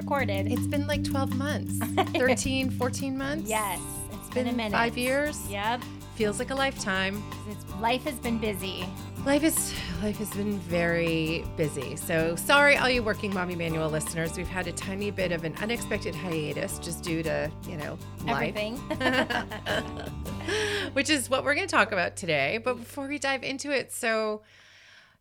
recorded. It's been like 12 months, 13, 14 months. yes, it's been, been a minute. five years. Yep. Feels like a lifetime. It's, life has been busy. Life is life has been very busy. So sorry, all you working mommy manual listeners. We've had a tiny bit of an unexpected hiatus just due to you know life, Everything. which is what we're going to talk about today. But before we dive into it, so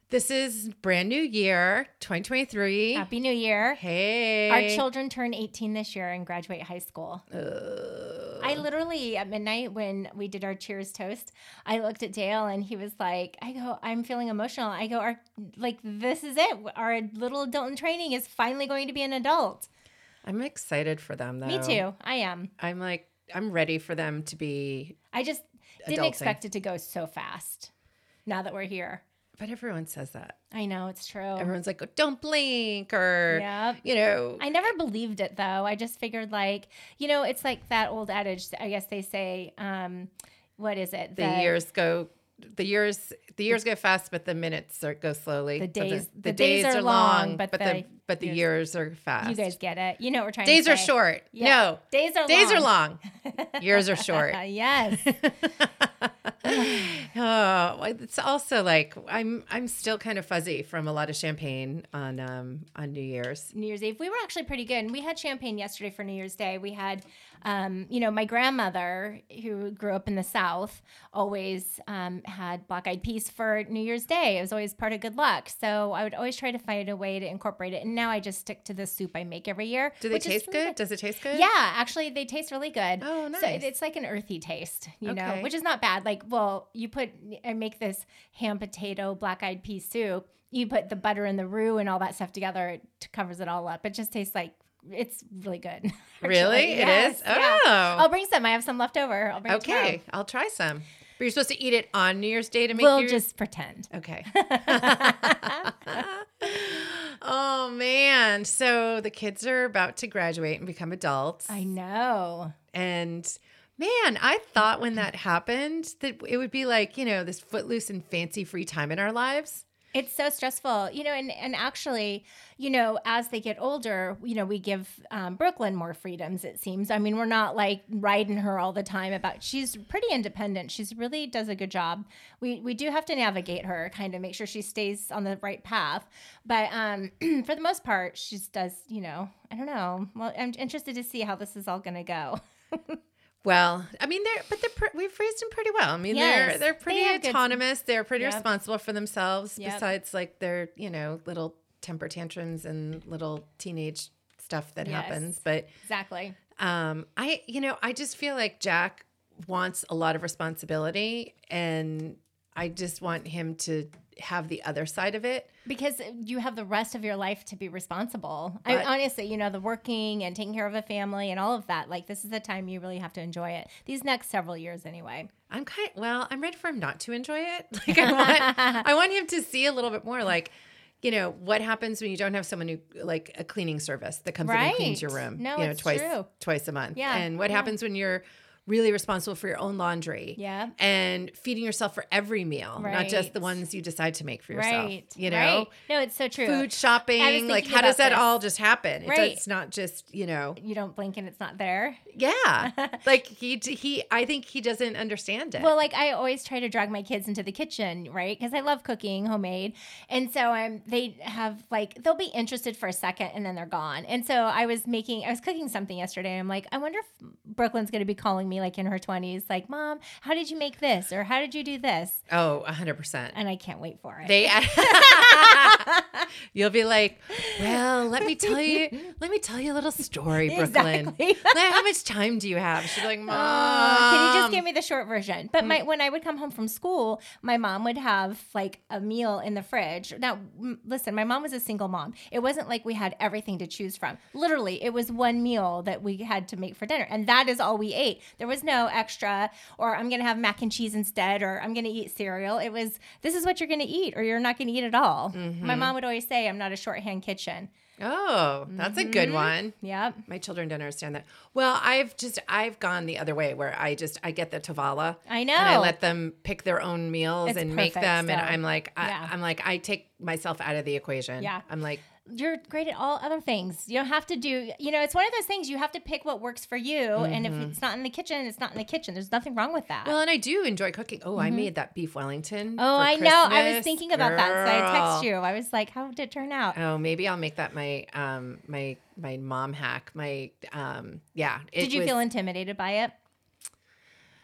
this is brand new year, 2023. Happy New Year. Hey, Our children turn 18 this year and graduate high school. Uh, I literally at midnight when we did our cheers toast, I looked at Dale and he was like, "I go, I'm feeling emotional." I go, "Our like this is it. Our little adult in training is finally going to be an adult." I'm excited for them though. Me too. I am. I'm like I'm ready for them to be I just didn't Adulting. expect it to go so fast. Now that we're here, but everyone says that. I know it's true. Everyone's like, don't blink or Yep. you know. I never believed it though. I just figured like, you know, it's like that old adage. I guess they say, um, what is it? the, years go the years the years go fast but the minutes are, go slowly The days- the days are long, but the the but the years- years are fast You guys get it. You know what we're trying days to are short Yeah. no Days are long. days are long. long years are short yes. oh it's also like i'm i'm still kind of fuzzy from a lot of champagne on um on new year's New Year's Eve. We were actually pretty good. And we had champagne yesterday for New Year's Day. We had, um, you know, my grandmother, who grew up in the South, always um, had black eyed peas for New Year's Day. It was always part of good luck. So I would always try to find a way to incorporate it. And now I just stick to the soup I make every year. do they taste really good does it taste good Yeah, actually, they taste really good. Oh, So nice. it- it's like an earthy taste, you know, which is not bad. Like, well, you put, I make this ham potato black eyed pea soup. You put the butter and the roux and all that stuff together, it covers it all up. It just tastes like it's really good. actually. Really? It Yes, is? yeah. Oh. I'll bring some. I have some left over. I'll bring it okay i'll try some but you're supposed to eat it on new year's day to make We'll your just pretend. Okay. oh man. So the kids are about to graduate and become adults. I know. and man, I thought when that happened that it would be like, you know, this footloose and fancy free time in our lives. It's so stressful, you know, and, and actually, you know, as they get older, you know, we give um, Brooklyn more freedoms, it seems. I mean, we're not like riding her all the time about, she's pretty independent. She's really does a good job. We, we do have to navigate her, kind of make sure she stays on the right path. But um, for the most part, she does, you know, I don't know. Well, I'm interested to see how this is all going to go. Well, I mean, they're but they're pre- we've raised them pretty well. I mean, they're they're they pretty good- autonomous. They're pretty Yep. responsible for themselves. Yep. Besides, like their you know little temper tantrums and little teenage stuff that Yes. happens. But Exactly. um, I you know I just feel like Jack wants a lot of responsibility, and I just want him to have the other side of it. Because you have the rest of your life to be responsible. I honestly, you know, the working and taking care of a family and all of that. Like this is the time you really have to enjoy it. These next several years, anyway. I'm kind well. I'm ready for him not to enjoy it. Like I want, I want him to see a little bit more. Like, you know, what happens when you don't have someone who like a cleaning service that comes in and cleans your room. No, you know, twice true. twice a month. Yeah, And what yeah. happens when you're really responsible for your own laundry? Yeah. And feeding yourself for every meal, not just the ones you decide to make for yourself. Right. You know. Right. No, it's so true. Food shopping, like how does that this. all just happen? It Right. does, it's not just you know, You don't blink and it's not there. yeah. like he he, I think he doesn't understand it. Well, like I always try to drag my kids into the kitchen, right? Because I love cooking homemade, and so I'm. They have like they'll be interested for a second and then they're gone. And so I was making, I was cooking something yesterday. And I'm like, I wonder if Brooklyn's going to be calling me like in her 20s, like, Mom, how did you make this or how did you do this? oh 100% And I can't wait for it. They You'll be like, "Well, let me tell you, let me tell you a little story, Brooklyn. Exactly. How much time do you have?" She's like, "Mom, Uh, can you just give me the short version? But Mm. my when I would come home from school, my mom would have like a meal in the fridge. Now, m- listen, my mom was a single mom. It wasn't like we had everything to choose from. Literally, it was one meal that we had to make for dinner, and that is all we ate. There was no extra, or I'm gonna have mac and cheese instead, or I'm gonna eat cereal. It was this is what you're gonna eat, or you're not gonna eat at all. My Mm-hmm. mom would always say, I'm not a shorthand kitchen. Oh, that's a good one. Yep. My children don't understand that. Well, I've just I've gone the other way where I just I get the Tovala. I know. And I let them pick their own meals It's and make them, and. I'm like, I, Yeah. I'm like, I take myself out of the equation. Yeah. I'm like, You're great at all other things. You don't have to do, you know, it's one of those things you have to pick what works for you. And if it's not in the kitchen, it's not in the kitchen. There's nothing wrong with that. Mm-hmm. well, and I do enjoy cooking. Oh, I made that beef Wellington. Mm-hmm. oh, I know. I was thinking about that. So I Girl. text you. I was like, how did it turn out? Oh, maybe I'll make that my um my my mom hack. My um yeah. it did you was- feel intimidated by it?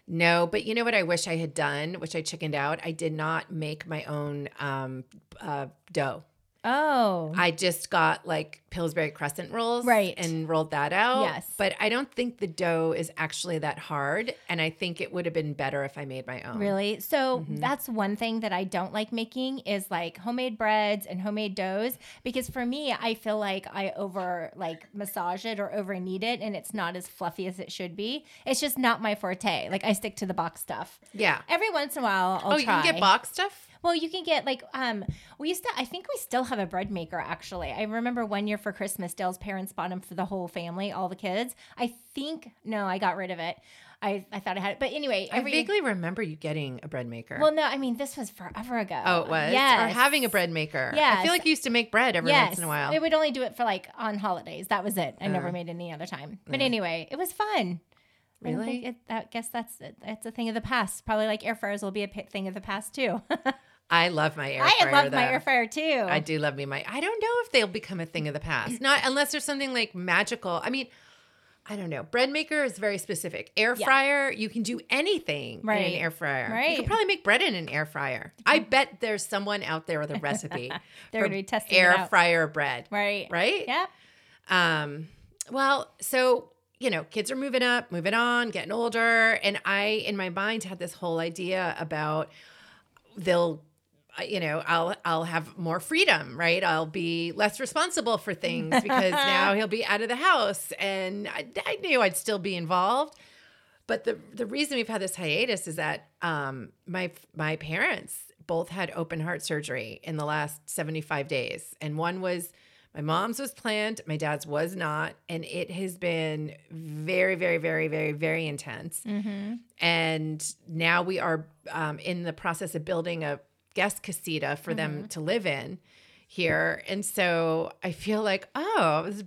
No, but you know what I wish I had done, which I chickened out. I did not make my own um uh dough. Oh. I just got like Pillsbury crescent rolls, Right. and rolled that out. Yes. but I don't think the dough is actually that hard, and I think it would have been better if I made my own. Really? So Mm-hmm. that's one thing that I don't like making is like homemade breads and homemade doughs because for me I feel like I over like massage it or over knead it and it's not as fluffy as it should be. It's just not my forte. Like I stick to the box stuff. Yeah. Every once in a while I'll oh, you try. can get box stuff. Well, you can get like um we used to I think we still have a bread maker actually. I remember one year for Christmas Dale's parents bought them for the whole family, all the kids. I think no, I got rid of it. I, I thought I had it. But anyway, I vaguely remember you getting a bread maker. well, no, I mean this was forever ago. oh, it was. Yeah. Or having a bread maker. Yeah. I feel like you used to make bread every yes. once in a while. It would only do it for like on holidays. That was it. I never Uh. made it any other time. But anyway, it was fun. Really? think it, I guess that's that's a thing of the past. Probably like air fryers will be a thing of the past too. I love my air I fryer. I love my air fryer too. I do love me my. I don't know if they'll become a thing of the past. Not unless there's something like magical. I mean, I don't know. Bread maker is very specific. Air Yeah. fryer, you can do anything in Right. an air fryer. Right. You could probably make bread in an air fryer. I bet there's someone out there with a recipe. They're gonna be testing it air fryer bread. Right. Right? Yep. Um, well, so you know, kids are moving up, moving on, getting older, and I, in my mind, had this whole idea about they'll, you know, I'll I'll have more freedom, right? I'll be less responsible for things because now he'll be out of the house, and I, I knew I'd still be involved. But the the reason we've had this hiatus is that um, my my parents both had open heart surgery in the last 75 days, and one was my mom's was planned, my dad's was not, and it has been very, very, very, very, very intense. Mm-hmm. And now we are um, in the process of building a guest casita for them mm-hmm. to live in here, and so I feel like oh, was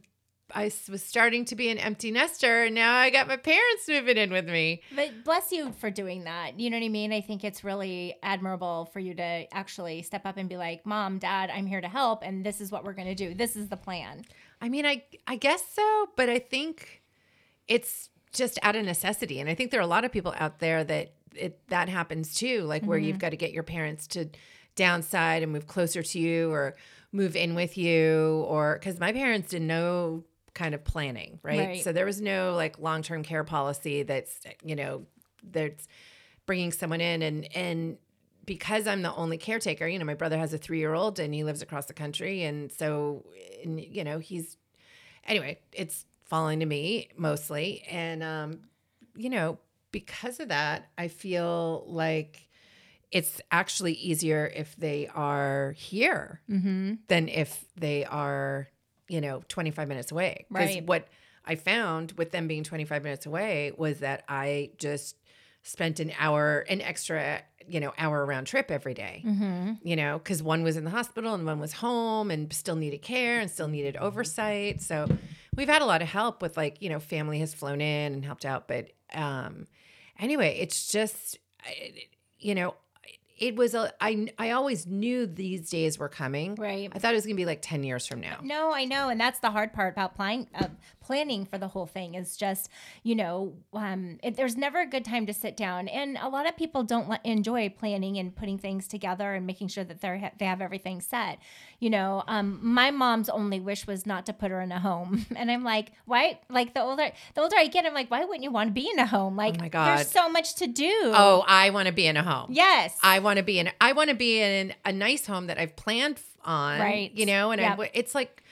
I was starting to be an empty nester, and now I got my parents moving in with me. But bless you for doing that. You know what I mean? I think it's really admirable for you to actually step up and be like, "Mom, Dad, I'm here to help, and this is what we're going to do. This is the plan." I mean, I I guess so, but I think it's just out of necessity, and I think there are a lot of people out there that it that happens too, like where you've got to get your parents to downside and move closer to you, or move in with you, or because my parents didn't know kind of planning, right? Right. So there was no like long term care policy that's you know that's bringing someone in and and because I'm the only caretaker, you know, my brother has a three year old and he lives across the country. And so, and, you know, he's, anyway, it's falling to me mostly. And, um, you know, because of that, I feel like it's actually easier if they are here Mm-hmm. than if they are, you know, 25 minutes away. Because Right. what I found with them being 25 minutes away was that I just spent an hour, an extra, you know, hour round trip every day, Mm-hmm. you know, because one was in the hospital and one was home and still needed care and still needed oversight. So we've had a lot of help with like, you know, family has flown in and helped out. But um, anyway, it's just, you know, it was a, I, I always knew these days were coming. Right. I thought it was going to be like 10 years from now. No, I know, and that's the hard part about planning. Uh, planning for the whole thing is just, you know, um, it, there's never a good time to sit down, and a lot of people don't enjoy planning and putting things together and making sure that they're they have everything set. You know, um, my mom's only wish was not to put her in a home, and I'm like, why? Like the older the older I get, I'm like, why wouldn't you want to be in a home? Like, Oh my God. there's so much to do. Oh, I want to be in a home. yes, I want to be in I want to be in a nice home that I've planned on, Right. You know, and Yep. w it's like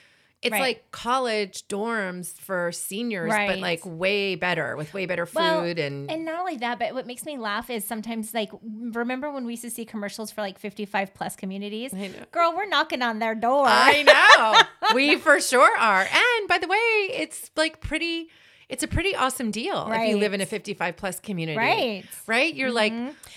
it's Right. like college dorms for seniors, but like way better with way better food Well, and, And not only that, but what makes me laugh is sometimes like remember when we used to see commercials for like 55 plus communities? I know. Girl, we're knocking on their door. I know. we for sure are. And by the way, it's like pretty it's a pretty awesome deal if you live in a 55 plus community. Right. Right? You're like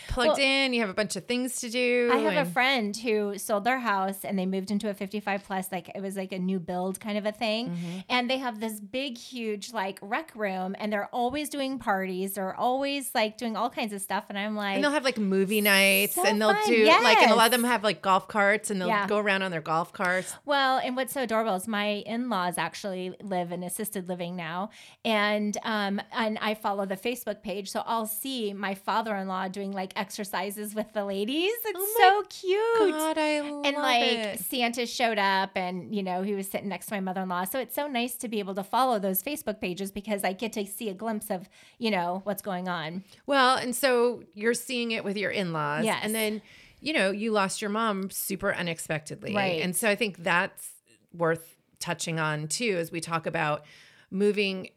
plugged Well, in, you have a bunch of things to do. I have and- a friend who sold their house and they moved into a 55 plus, like it was like a new build kind of a thing. Mm-hmm. And they have this big, huge like rec room and they're always doing parties. They're always like doing all kinds of stuff. And I'm like, and they'll have like movie nights So and they'll fun, do like and a lot of them have like golf carts and they'll Yeah. go around on their golf carts. Well, and what's so adorable is my in-laws actually live in assisted living now, and um, and I follow the Facebook page, so I'll see my father-in-law doing like exercises with the ladies. It's so cute. God, I love and like it. Santa showed up, and you know he was sitting next to my mother-in-law. So it's so nice to be able to follow those Facebook pages because I get to see a glimpse of you know what's going on. Well, and so you're seeing it with your in-laws. Yes. And then, you know, you lost your mom super unexpectedly. Right. And so I think that's worth touching on too as we talk about moving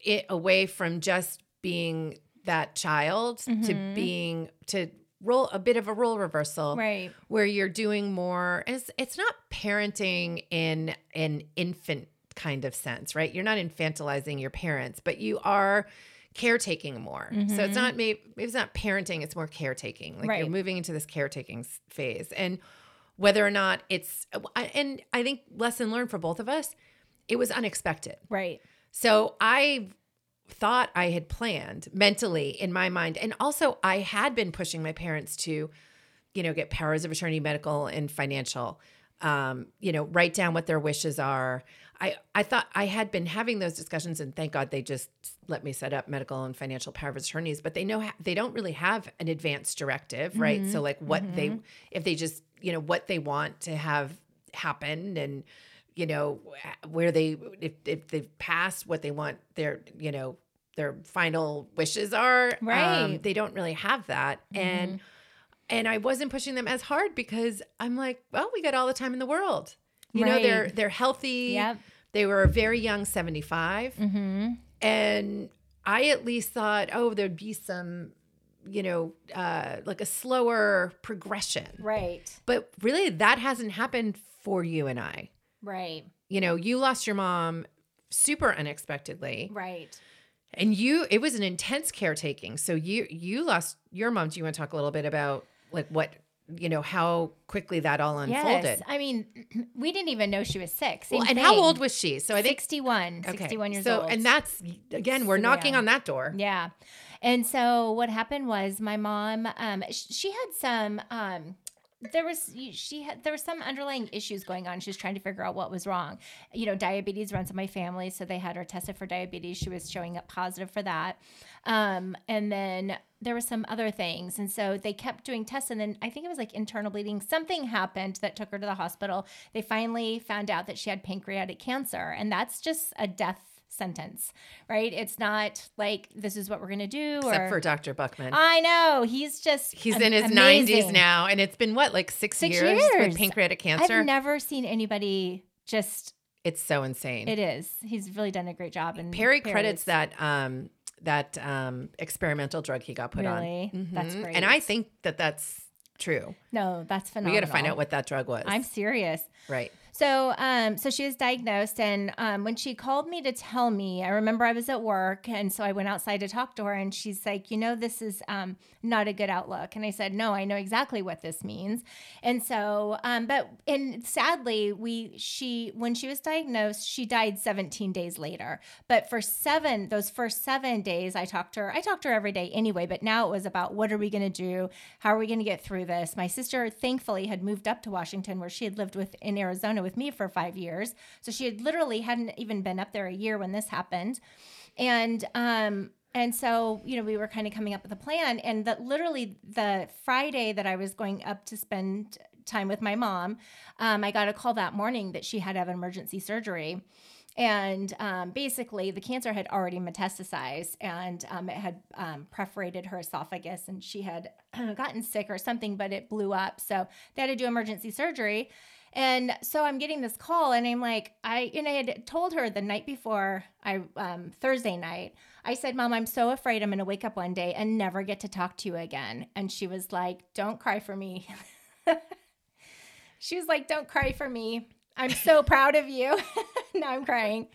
it away from just being that child to Mhm. being to roll a bit of a role reversal Right. where you're doing more it's, it's not parenting in an infant kind of sense right you're not infantilizing your parents but you are caretaking more so it's not maybe it's not parenting it's more caretaking like you're Mm-hmm. Moving into this caretaking phase and whether or not it's and i think lesson learned for both of us it was unexpected Right. So I thought I had planned mentally in my mind. And also, I had been pushing my parents to, you know, get powers of attorney, medical and financial, um, you know, write down what their wishes are. I, I thought I had been having those discussions, and thank God they just let me set up medical and financial power of attorneys. But they know they don't really have an advance directive, right? So like what they, if they just, you know, what they want to have happen, and you know where they if, if they've passed what they want their you know their final wishes are um, Right. they don't really have that and and i wasn't pushing them as hard because i'm like well we got all the time in the world you know they're they're healthy Yep. they were a very young 75 Mm-hmm. and i at least thought oh there'd be some you know uh like a slower progression Right. but really that hasn't happened for you and i Right. you know, you lost your mom super unexpectedly Right. and you it was an intense caretaking. So you you lost your mom. Do you want to talk a little bit about like what you know, how quickly that all unfolded? Yes. I mean, we didn't even know she was sick. Well, and how old was she? So I think 61. okay. 61 years so, old. So and that's again, we're So, knocking yeah. on that door. Yeah. And so what happened was my mom, um, sh- she had some, um, there was she had there were some underlying issues going on. She was trying to figure out what was wrong. You know, diabetes runs in my family, so they had her tested for diabetes. She was showing up positive for that. Um, and then there were some other things, and so they kept doing tests. And then I think it was like internal bleeding. Something happened that took her to the hospital. They finally found out that she had pancreatic cancer, and that's just a death sentence, right? It's not like this is what we're gonna do. Except or, for Dr. Buckman. I know he's just He's am- in his amazing. 90s now, and it's been what, like six, Six years, years. with pancreatic cancer? I've never seen anybody just. it's so insane. It is. He's really done a great job. And Perry credits that um that um experimental drug he got put Really? on. That's Mhm. great. And I think that that's true. No, that's phenomenal. We got to find out what that drug was. I'm serious. right. So, um, so she was diagnosed, and um, when she called me to tell me, I remember I was at work, and so I went outside to talk to her, and she's like, "You know, this is um, not a good outlook." And I said, "No, I know exactly what this means." And so, um, but and sadly, we she when she was diagnosed, she died 17 days later. But for seven, those first seven days, I talked to her. I talked to her every day anyway, but now it was about what are we going to do? How are we going to get through this? My sister, thankfully, had moved up to Washington, where she had lived with in Arizona with me for five years. So she had literally hadn't even been up there a year when this happened, and um. And so, you know, we were kind of coming up with a plan. And that literally the Friday that I was going up to spend time with my mom, um, I got a call that morning that she had to have emergency surgery. And um, basically, the cancer had already metastasized and um, it had um, perforated her esophagus, and she had gotten sick or something, but it blew up. So they had to do emergency surgery. And so I'm getting this call, and I'm like, I and I had told her the night before, I um, Thursday night, I said, Mom, I'm so afraid I'm going to wake up one day and never get to talk to you again. And she was like, Don't cry for me. she was like, Don't cry for me. I'm so proud of you. now I'm crying.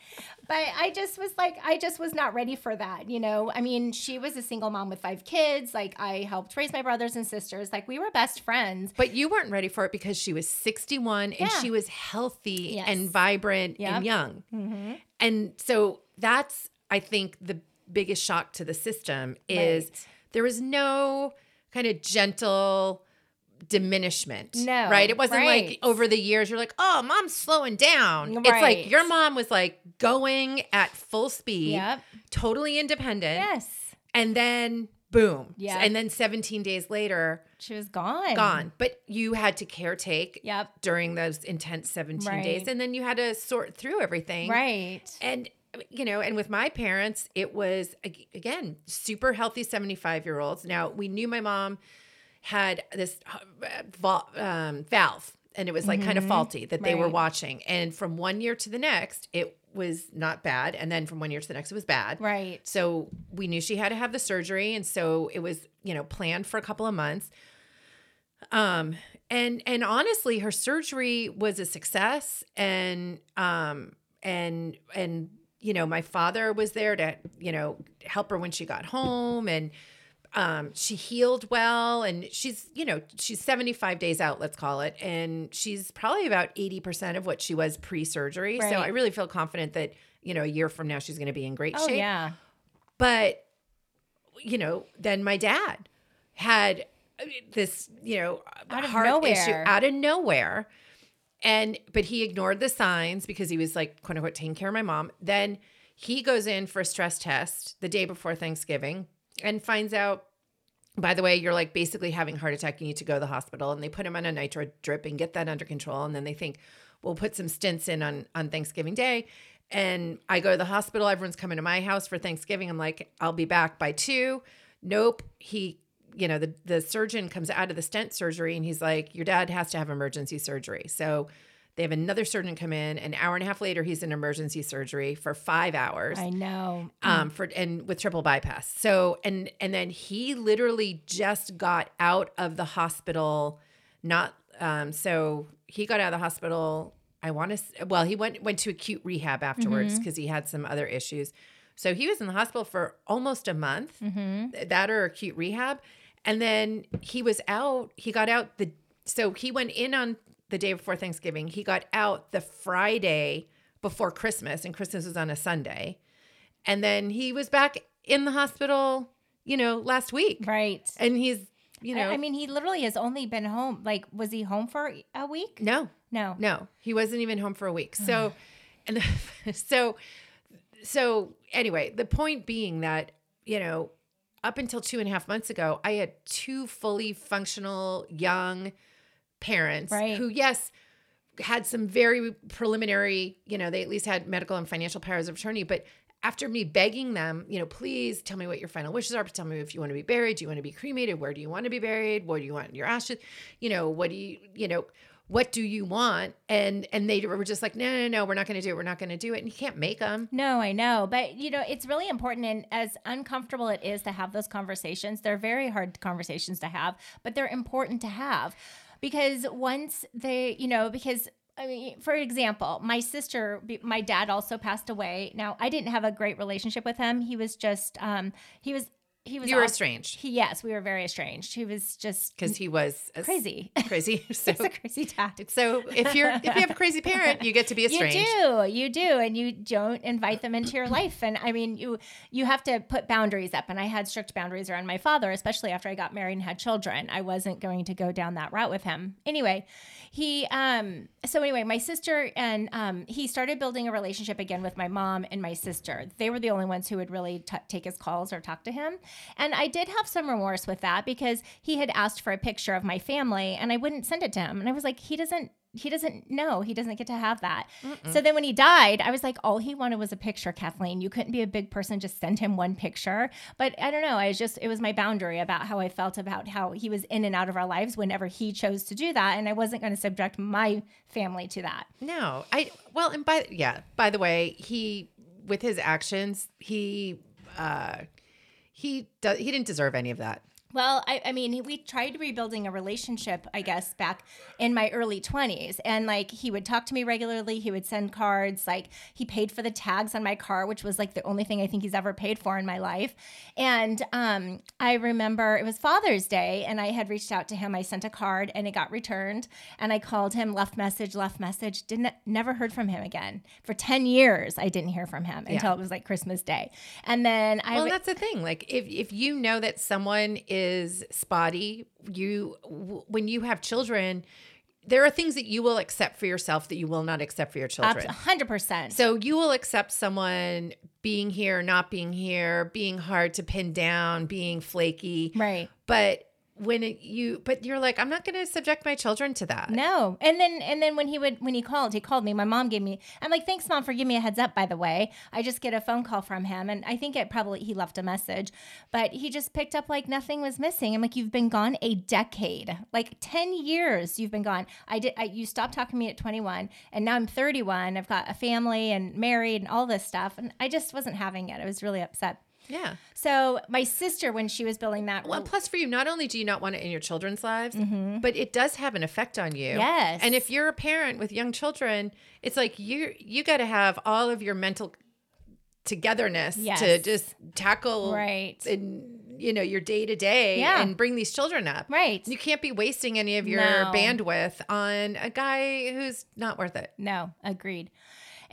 But I just was like, I just was not ready for that. You know, I mean, she was a single mom with five kids. Like, I helped raise my brothers and sisters. Like, we were best friends. But you weren't ready for it because she was 61 and she was healthy Yes. and vibrant Yep. and young. Mm-hmm. And so that's, I think, the biggest shock to the system is Right. there was no kind of gentle diminishment. No, Right? It wasn't right. like over the years you're like, oh, mom's slowing down. It's like your mom was like going at full speed, Yep. totally independent. Yes. And then boom. Yeah. And then 17 days later, She was gone. gone. But you had to caretake Yep. during those intense 17 days. And then you had to sort through everything. Right. And, you know, and with my parents, it was, again, super healthy 75 year olds. Now, we knew my mom had this uh, um, valve and it was like kind of faulty that they were watching. And from one year to the next, it was not bad. And then from one year to the next, it was bad. Right. So we knew she had to have the surgery, and so it was, you know, planned for a couple of months. Um, and and honestly, her surgery was a success, and um, and and you know, my father was there to, you know, help her when she got home, and um, she healed well, and she's, you know, she's seventy five days out, let's call it, and she's probably about eighty percent of what she was pre surgery. So I really feel confident that you know a year from now she's going to be in great Oh shape. yeah. But, you know, then my dad had uh, this, you know, Out of heart issue out of nowhere. And, but he ignored the signs because he was like, quote unquote, taking care of my mom. Then he goes in for a stress test the day before Thanksgiving and finds out, by the way, you're like basically having heart attack. You need to go to the hospital. And they put him on a nitro drip and get that under control. And then they think, we'll put some stents in on, on Thanksgiving Day. And I go to the hospital. Everyone's coming to my house for Thanksgiving. I'm like, I'll be back by two. Nope. He, you know, the, the surgeon comes out of the stent surgery and he's like, Your dad has to have emergency surgery. So they have another surgeon come in. An hour and a half later, he's in emergency surgery for five hours I know. um for and with triple bypass so and and then he literally just got out of the hospital not um so he got out of the hospital i want to well he went went to acute rehab afterwards because he had some other issues so he was in the hospital for almost a month Mm-hmm. that or acute rehab and then he was out he got out the so he went in on the day before thanksgiving he got out the friday before christmas and christmas was on a sunday and then he was back in the hospital you know last week Right. and he's you know I mean, he literally has only been home. Like, was he home for a week? no No. no he wasn't even home for a week so and so so anyway the point being that you know up until two and a half months ago i had two fully functional young parents Right. who yes had some very preliminary you know they at least had medical and financial powers of attorney but after me begging them you know please tell me what your final wishes are. Tell me if you want to be buried. Do you want to be cremated? Where do you want to be buried? Where do you want your ashes? You know what do you you know what do you want? And and they were just like no no no we're not going to do it. We're not going to do it. And you can't make them No, I know. But, you know, it's really important. And as uncomfortable it is to have those conversations, they're very hard conversations to have, but they're important to have because once they, you know, because. I mean, for example, my sister, my dad also passed away. Now, I didn't have a great relationship with him. He was just, um, he was, he was you were also- estranged He, yes, we were very estranged. He was just because he was crazy. crazy so He's a crazy dad. so if you're if you have a crazy parent you get to be estranged You do, you do, and you don't invite them into your life. And I mean, you you have to put boundaries up. And I had strict boundaries around my father, especially after I got married and had children. I wasn't going to go down that route with him. Anyway, he um so anyway, my sister and um he started building a relationship again with my mom and my sister. They were the only ones who would really t- take his calls or talk to him. And I did have some remorse with that because he had asked for a picture of my family and I wouldn't send it to him. And I was like, he doesn't he doesn't know. He doesn't get to have that. So then when he died i was like all he wanted was a picture kathleen. You couldn't be a big person just send him one picture. But i don't know. I was just it was my boundary about how i felt about how he was in and out of our lives whenever he chose to do that. And i wasn't going to subject my family to that. No, I well, and by yeah, by the way, he with his actions, he uh he does he didn't deserve any of that. Well, I, I mean, we tried rebuilding a relationship, I guess, back in my early 20s. And like, he would talk to me regularly. He would send cards. Like, he paid for the tags on my car, which was like the only thing I think he's ever paid for in my life. And um, I remember it was Father's Day, and I had reached out to him. I sent a card, and it got returned. And I called him, left message, left message. Didn't never heard from him again for 10 years. I didn't hear from him until it was like Christmas Day. And then I Well, w- that's the thing. Like if if you know that someone is spotty, you w- when you have children, there are things that you will accept for yourself that you will not accept for your children. Abs- 100%. So you will accept someone being here, not being here, being hard to pin down, being flaky. right. But when it, you, but you're like, I'm not going to subject my children to that. No. And then and then when he would when he called, he called me. My mom gave me I'm like, thanks mom for giving me a heads up, by the way. I just get a phone call from him and I think it probably he left a message. But he just picked up like nothing was missing. I'm like, you've been gone a decade. Like 10 years you've been gone. I did I, you stopped talking to me at 21 and now I'm 31. I've got a family and married and all this stuff. And I just wasn't having it. I was really upset. Yeah. So my sister, when she was building that Well, plus for you, not only do you not want it in your children's lives, but it does have an effect on you. Mm-hmm. Yes. And if you're a parent with young children, it's like you you got to have all of your mental togetherness to just tackle Right. in you know your day to day and bring these children up. Right. You can't be wasting any of your No. bandwidth on a guy who's not worth it. No, agreed.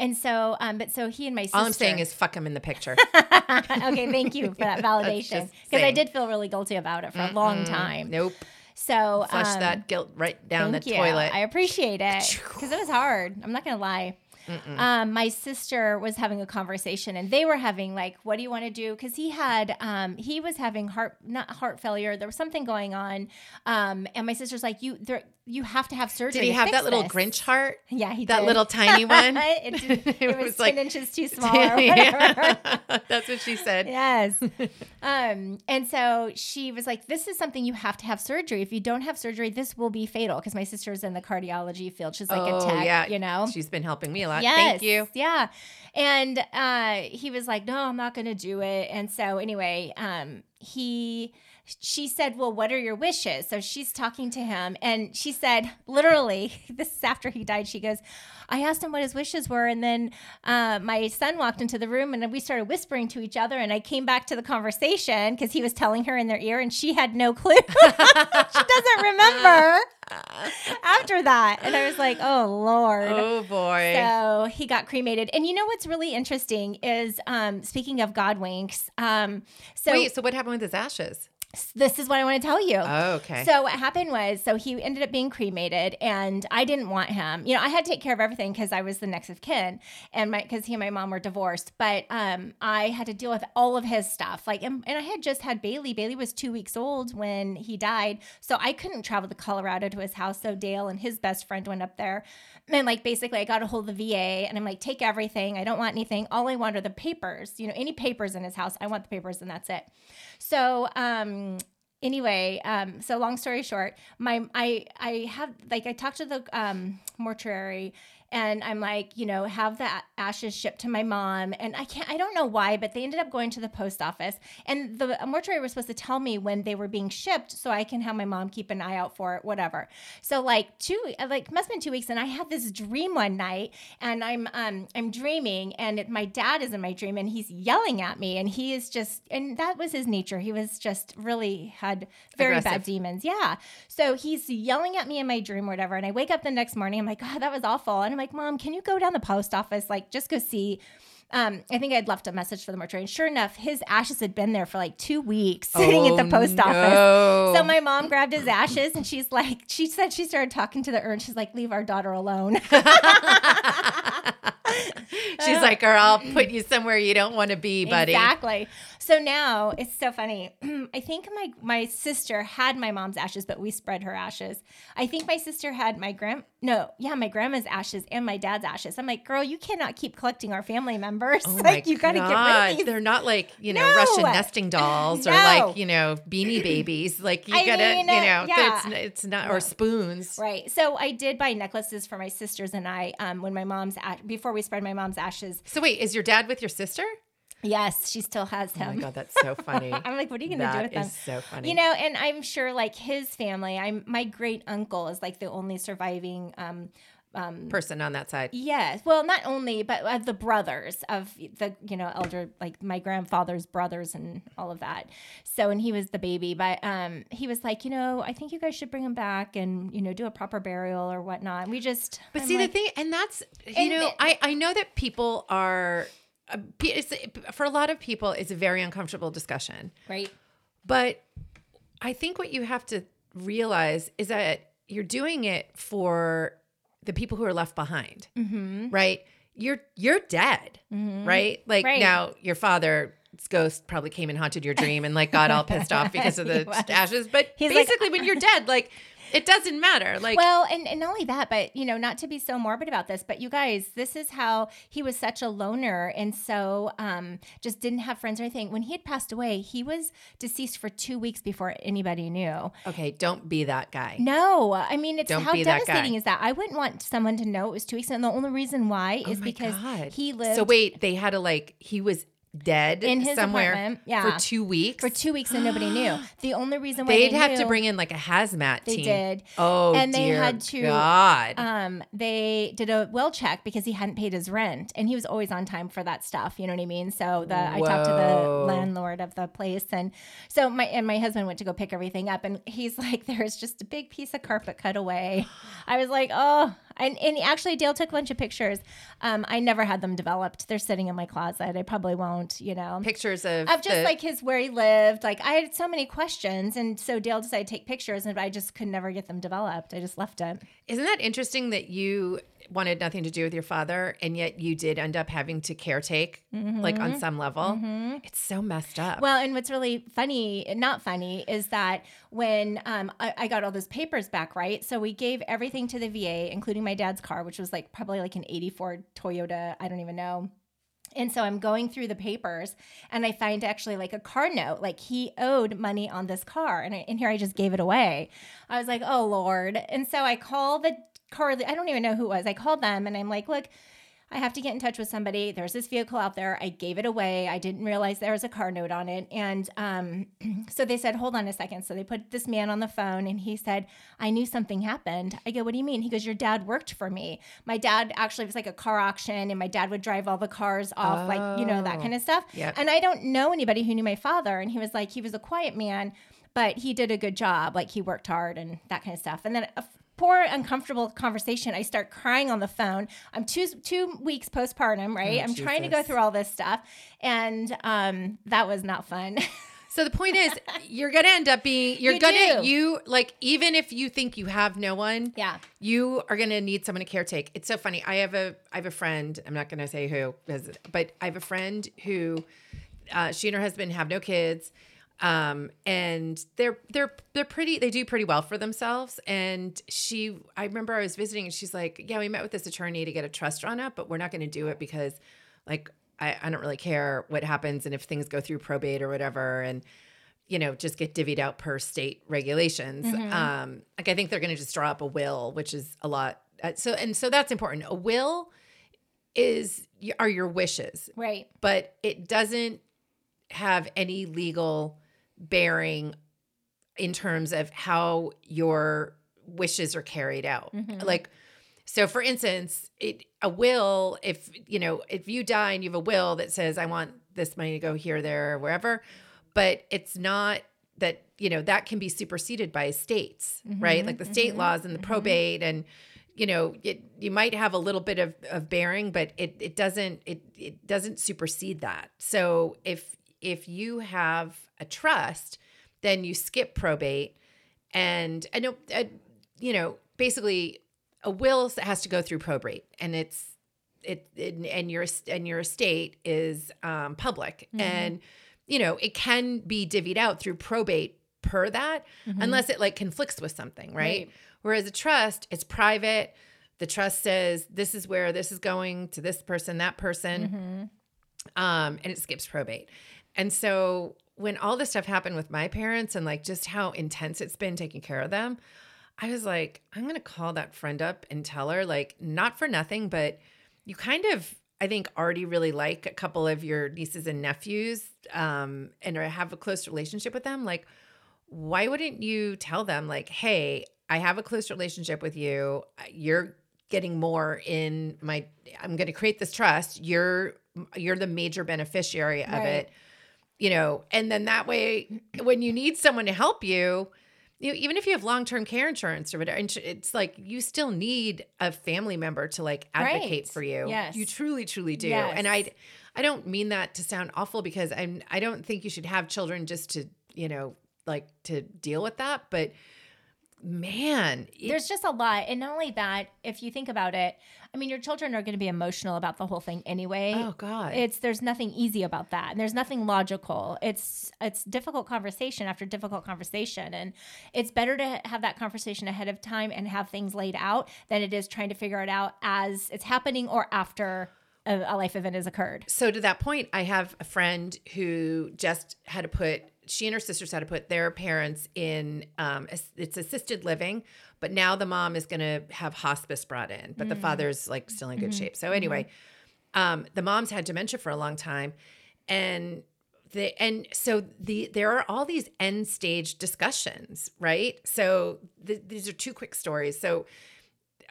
And so, um, but so he and my sister. All I'm saying is fuck him in the picture. okay, thank you for that validation because I did feel really guilty about it for a long time. nope. So Flush um, that guilt right down the you. toilet. I appreciate it because it was hard. I'm not gonna lie. Um, my sister was having a conversation, and they were having like, "What do you want to do?" Because he had, um, he was having heart, not heart failure. There was something going on, um, and my sister's like, "You, there, you have to have surgery." Did he have that little this." Grinch heart? Yeah, he did. That did. little tiny one? it, did, it, It was, was ten like- inches too small. Or whatever. yeah. That's what she said. Yes. um, and so she was like, This is something you have to have surgery. If you don't have surgery, this will be fatal. Because my sister's in the cardiology field. She's like a Oh, tech, yeah. you know? She's been helping me a lot. Yes. Thank you. Yeah. And uh, he was like, No, I'm not going to do it. And so, anyway, um, he. She said, Well, what are your wishes? So she's talking to him, and she said, literally, this is after he died. She goes, I asked him what his wishes were, and then uh, my son walked into the room, and we started whispering to each other. And I came back to the conversation because he was telling her in their ear, and she had no clue. she doesn't remember after that. And I was like, Oh, Lord. Oh boy. So he got cremated. And you know what's really interesting is um, speaking of God winks. Um, so Wait, so what happened with his ashes? This is what I want to tell you. Oh, okay. So what happened was, so he ended up being cremated, and I didn't want him. You know, I had to take care of everything because I was the next of kin, and my because he and my mom were divorced. But um, I had to deal with all of his stuff. Like, and, and I had just had Bailey. Bailey was two weeks old when he died, so I couldn't travel to Colorado to his house. So Dale and his best friend went up there, and like basically, I got a hold of the VA, and I'm like, take everything. I don't want anything. All I want are the papers. You know, any papers in his house. I want the papers, and that's it. So um anyway um so long story short my i i have like i talked to the um mortuary and i'm like you know have the ashes shipped to my mom. And i can't i don't know why but they ended up going to the post office. And the mortuary was supposed to tell me when they were being shipped so i can have my mom keep an eye out for it whatever. So like two like must have been two weeks and i had this dream one night and i'm um i'm dreaming and it, my dad is in my dream and he's yelling at me and he is just and that was his nature. He was just really had very bad demons. Yeah. So he's yelling at me in my dream or whatever and i wake up the next morning i'm like god that was awful. And i'm like mom can you go down the post office like just go see um, I think I'd left a message for the mortuary, and sure enough, his ashes had been there for like two weeks, sitting at the post office. Oh. So my mom grabbed his ashes and she's like, she said she started talking to the urn. She's like, leave our daughter alone. She's like, or I'll put you somewhere you don't want to be, buddy. Exactly. So now it's so funny. I think my my sister had my mom's ashes, but we spread her ashes. I think my sister had my grand no, yeah, my grandma's ashes and my dad's ashes. I'm like, girl, you cannot keep collecting our family members. Oh like you got to get rid of these. They're not like, you know, No. Russian nesting dolls or like, you know, beanie babies. Like you I gotta, mean, you know, yeah. it's, it's not, or No. spoons. Right. So I did buy necklaces for my sisters and I um, when my mom's a- before we spread my mom's ashes. So wait, is your dad with your sister? Yes, she still has him. Oh my. God, that's so funny. I'm like, what are you gonna do with them? is so funny. You know, and I'm sure like his family. I'm my great uncle is like the only surviving. Um, um, person on that side. yes, well, not only but uh, the brothers of the you know elder like my grandfather's brothers and all of that. So and he was the baby, but um, he was like, you know, I think you guys should bring him back and you know do a proper burial or whatnot. We just, But I'm see, like, the thing, and that's, you And know, it- I, I know that people are, uh, it's, for a lot of people, it's a very uncomfortable discussion. right, But I think what you have to realize is that you're doing it for the people who are left behind, mm-hmm. right? You're you're dead, right? Like Right. now, your father's ghost probably came and haunted your dream and like got all pissed off because of the ashes. But He's like, basically, when you're dead, like it doesn't matter. Like well, and, and not only that, but you know, not to be so morbid about this, but you guys, this is how he was such a loner and so um, just didn't have friends or anything. When he had passed away, he was deceased for two weeks before anybody knew. okay, don't be that guy. No, I mean, it's Don't how be that guy. devastating is that? I wouldn't want someone to know it was two weeks, and the only reason why Oh is my because God. he lived So wait, they had to like he was dead in his somewhere apartment, yeah, for two weeks. for two weeks, and nobody knew. The only reason why They'd they have to bring in like a hazmat They team. did. Oh, And they dear had to, God. um, they did a well check because he hadn't paid his rent and he was always on time for that stuff. You know what I mean? So the I talked to the landlord of the place and so my and my husband went to go pick everything up and he's like, There's just a big piece of carpet cut away. I was like, Oh and, and actually Dale took a bunch of pictures. Um, I never had them developed. They're sitting in my closet. I probably won't, you know Pictures of of just the- like his where he lived. Like I had so many questions, and so Dale decided to take pictures, and I just could never get them developed. I just left it. Isn't that interesting that you wanted nothing to do with your father and yet you did end up having to caretake like on some level? It's so messed up. Mm-hmm. Well, and what's really funny, not funny, is that when um, I, I got all those papers back, right? So we gave everything to the VA, including my dad's car, which was like probably like an 84 Toyota. I don't even know. And so I'm going through the papers and I find actually like a car note, like he owed money on this car. And I, in here I just gave it away. I was like, oh Lord. And so I call the car, I don't even know who it was. I called them and I'm like, look, I have to get in touch with somebody. There's this vehicle out there. I gave it away. I didn't realize there was a car note on it. And um, so they said, hold on a second. So they put this man on the phone and he said, I knew something happened. I go, what do you mean? He goes, your dad worked for me. My dad actually was like a car auction and my dad would drive all the cars off, like, you know, that Oh. kind of stuff. Yep. And I don't know anybody who knew my father. And he was like, he was a quiet man, but he did a good job. Like he worked hard and that kind of stuff. And then a poor uncomfortable conversation i start crying on the phone i'm two two weeks postpartum right Oh, i'm trying to go through all this stuff and um that was not fun So the point is, you're gonna end up being you're You gonna do. you like even if you think you have no one, yeah you are gonna need someone to caretake. It's so funny. I have a I have a friend. I'm not gonna say who, but I have a friend who uh, she and her husband have no kids, um, and they're they're they're pretty. They do pretty well for themselves. And she, I remember I was visiting, and she's like, "Yeah, we met with this attorney to get a trust drawn up, but we're not gonna do it because, like, I, I don't really care what happens and if things go through probate or whatever, and." you know, just get divvied out per state regulations. Um, like I think they're going to just draw up a will, which is a lot. Uh, so and so that's important. A will is are your wishes, right but it doesn't have any legal bearing in terms of how your wishes are carried out. Mhm. Like so for instance, it a will if you know, if you die and you have a will that says I want this money to go here there or wherever, but it's not that, you know, that can be superseded by states, right? Mhm, Like the state mhm, laws and the mhm. probate and you know, it, you might have a little bit of, of bearing, but it, it doesn't it it doesn't supersede that. So if if you have a trust, then you skip probate, and I know uh, you know basically a will has to go through probate, and it's it, it and your and your estate is um, public. And you know it can be divvied out through probate per that unless it like conflicts with something right? Right. whereas a trust it's private. The trust says this is where this is going to this person that person. Um, and it skips probate. And so when all this stuff happened with my parents and like just how intense it's been taking care of them, I was like, I'm gonna call that friend up and tell her, like, not for nothing, but you kind of, I think, already really like a couple of your nieces and nephews, um, and have a close relationship with them. Like, why wouldn't you tell them, like, hey, I have a close relationship with you. You're getting more in my. I'm going to create this trust. You're you're the major beneficiary of Right. it. You know, and then that way, when you need someone to help you, you know, even if you have long term care insurance or whatever, it's like you still need a family member to like advocate Right. for you. Yes. you truly, truly do. Yes. And I, I don't mean that to sound awful because I'm. I don't think you should have children just to you know like to deal with that. But man, it- There's just a lot. And not only that, if you think about it, I mean, your children are going to be emotional about the whole thing anyway. oh god, It's there's nothing easy about that. And there's nothing logical. It's it's difficult conversation after difficult conversation. And it's better to have that conversation ahead of time and have things laid out than it is trying to figure it out as it's happening or after a, a life event has occurred. so to that point, I have a friend who just had to put she and her sisters had to put their parents in um it's assisted living, but now the mom is going to have hospice brought in, but the father's like still in good shape. So anyway, um the mom's had dementia for a long time and the and so the there are all these end stage discussions, right? So th- these are two quick stories. So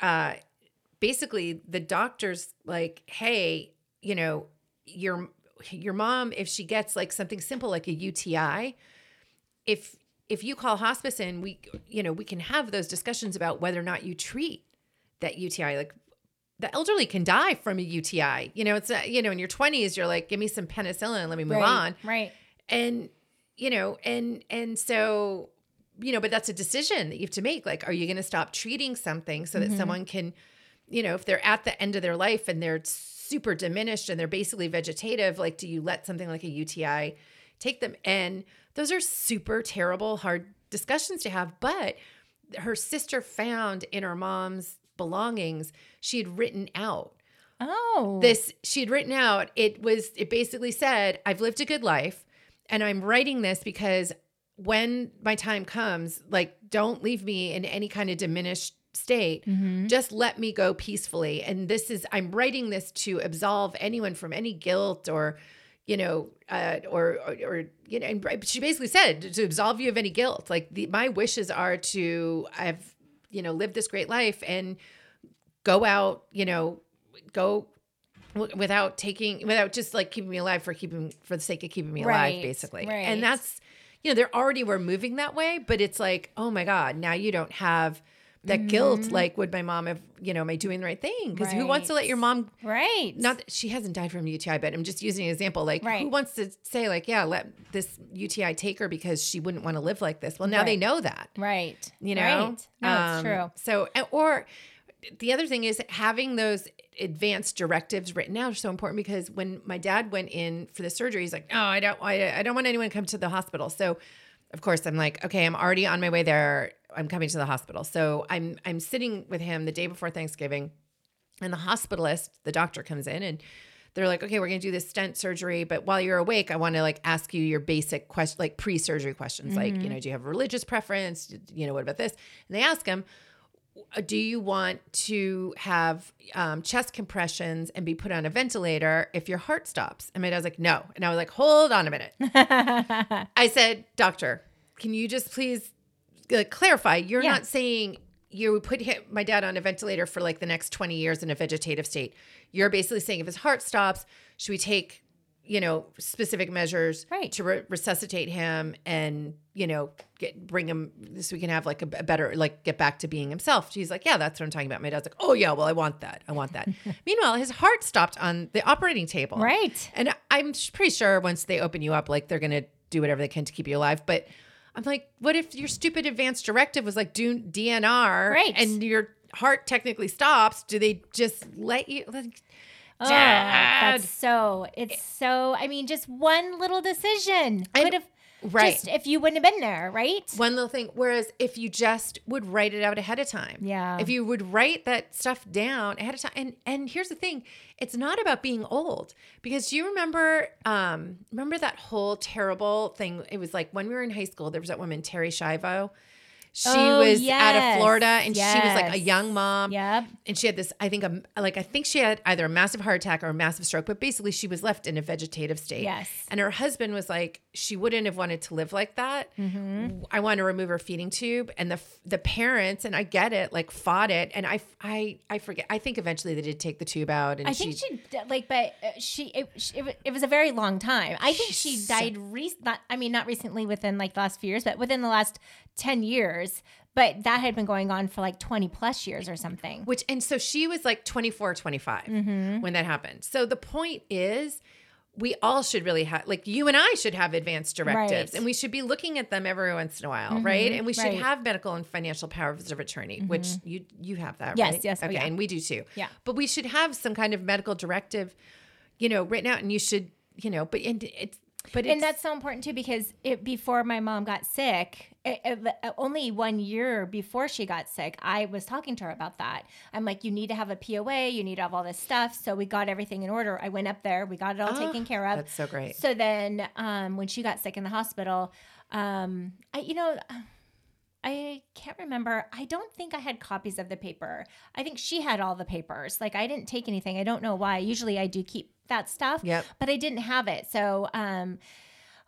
uh basically the doctor's like, "Hey, you know, your your mom if she gets like something simple like a UTI, if if you call hospice in, we you know, we can have those discussions about whether or not you treat that UTI like the elderly can die from a UTI. You know, it's uh, you know, in your 20s you're like, "Give me some penicillin and let me move on." Right. and you know and and so you know but that's a decision that you have to make like are you going to stop treating something so that someone can you know if they're at the end of their life and they're super diminished and they're basically vegetative like do you let something like a UTI take them and those are super terrible hard discussions to have but her sister found in her mom's belongings she had written out Oh. this she had written out it was it basically said i've lived a good life and i'm writing this because when my time comes like don't leave me in any kind of diminished state Mm-hmm. just let me go peacefully and this is i'm writing this to absolve anyone from any guilt or you know uh, or, or or you know and she basically said to absolve you of any guilt like the, my wishes are to i've you know lived this great life and go out you know go w- without taking without just like keeping me alive for keeping for the sake of keeping me Right, alive basically right. and that's you know they're already were moving that way but it's like oh my god now you don't have that guilt like would my mom have you know am i doing the right thing because who wants to let your mom right. not that she hasn't died from UTI, but I'm just using an example. Like, Right. who wants to say, like, yeah, let this UTI take her because she wouldn't want to live like this? Well, now they know that, right. you know? Right. No, it's Um, true. So, or the other thing is having those advanced directives written out are so important because when my dad went in for the surgery, he's like, no, I don't, I, I don't want anyone to come to the hospital. So, of course, I'm like, okay, I'm already on my way there. I'm coming to the hospital. So I'm I'm sitting with him the day before Thanksgiving. And the hospitalist, the doctor comes in and they're like, okay, we're gonna do this stent surgery, but while you're awake, I want to like ask you your basic question, like pre-surgery questions, like, you know, do you have a religious preference? You know, what about this? And they ask him, do you want to have um, chest compressions and be put on a ventilator if your heart stops? And my dad's like, no. And I was like, hold on a minute. I said, doctor, can you just please uh, clarify? You're Yeah. not saying you would put him, my dad on a ventilator for like the next 20 years in a vegetative state. You're basically saying if his heart stops, should we take, you know, specific measures Right. to re- resuscitate him and, you know, get, bring him so we can have like a, a better, like get back to being himself. She's like, yeah, that's what I'm talking about. My dad's like, oh yeah, well, I want that. I want that. Meanwhile, his heart stopped on the operating table. Right. And I'm pretty sure once they open you up, like they're going to do whatever they can to keep you alive. But I'm like, what if your stupid advanced directive was like do DNR, Right. And you're heart technically stops, do they just let you? Like, Oh, Dad. that's so. It's so. I mean, just one little decision I- could have. Right. Just if you wouldn't have been there, right? one little thing. Whereas if you just would write it out ahead of time, Yeah. If you would write that stuff down ahead of time, and and here's the thing, it's not about being old because do you remember um remember that whole terrible thing? It was like when we were in high school, there was that woman Terri Schiavo. She Oh, was out of. Florida and she was like a young mom. Yep. And she had this, I think, a, like I think she had either a massive heart attack or a massive stroke, but basically she was left in a vegetative state. Yes. And her husband was like, she wouldn't have wanted to live like that. Mm-hmm. I want to remove her feeding tube, and the the parents, and I get it, like fought it, and I I I forget. I think eventually they did take the tube out, and I think she like, but uh, she it, it, it was a very long time. I think she died. Re- not, I mean, not recently, within like the last few years, but within the last ten years. But that had been going on for like twenty plus years or something. which and so she was like 24 25 Mm-hmm. when that happened so the point is we all should really have like you and i should have advanced directives Right. Mm-hmm. and we should be looking at them every once in a while right and we should right. Mm-hmm. have medical and financial powers of attorney which you you have that Yes, right yes, oh, okay yeah. and we do too Yeah. but we should have some kind of medical directive you know written out and you should you know but and it's but and that's so important too because it before my mom got sick it, it- uh, only one year before she got sick i was talking to her about that. I'm like you need to have a poa you need to have all this stuff. So we got everything in order. I went up there we got it all taken care of. that's so great. So then um, when she got sick in the hospital um, i you know I can't remember. I don't think I had copies of the paper. I think she had all the papers. Like I didn't take anything. I don't know why. Usually I do keep that stuff. Yep. But I didn't have it. So um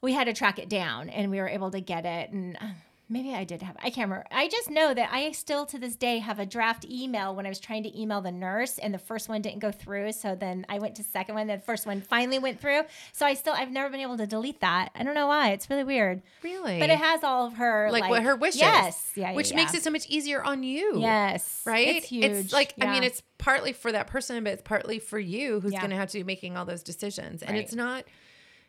we had to track it down and we were able to get it and uh, maybe I did have I can't remember. I just know that I still to this day have a draft email when I was trying to email the nurse and the first one didn't go through. So then I went to second one, the first one finally went through. So I still I've never been able to delete that. I don't know why. It's really weird. really But it has all of her like, like, what her wishes Yes, yeah, yeah, which yeah. makes it so much easier on you yes, right? It's huge. It's like I mean, it's partly for that person, but it's partly for you who's Yeah. going to have to be making all those decisions, and Right. it's not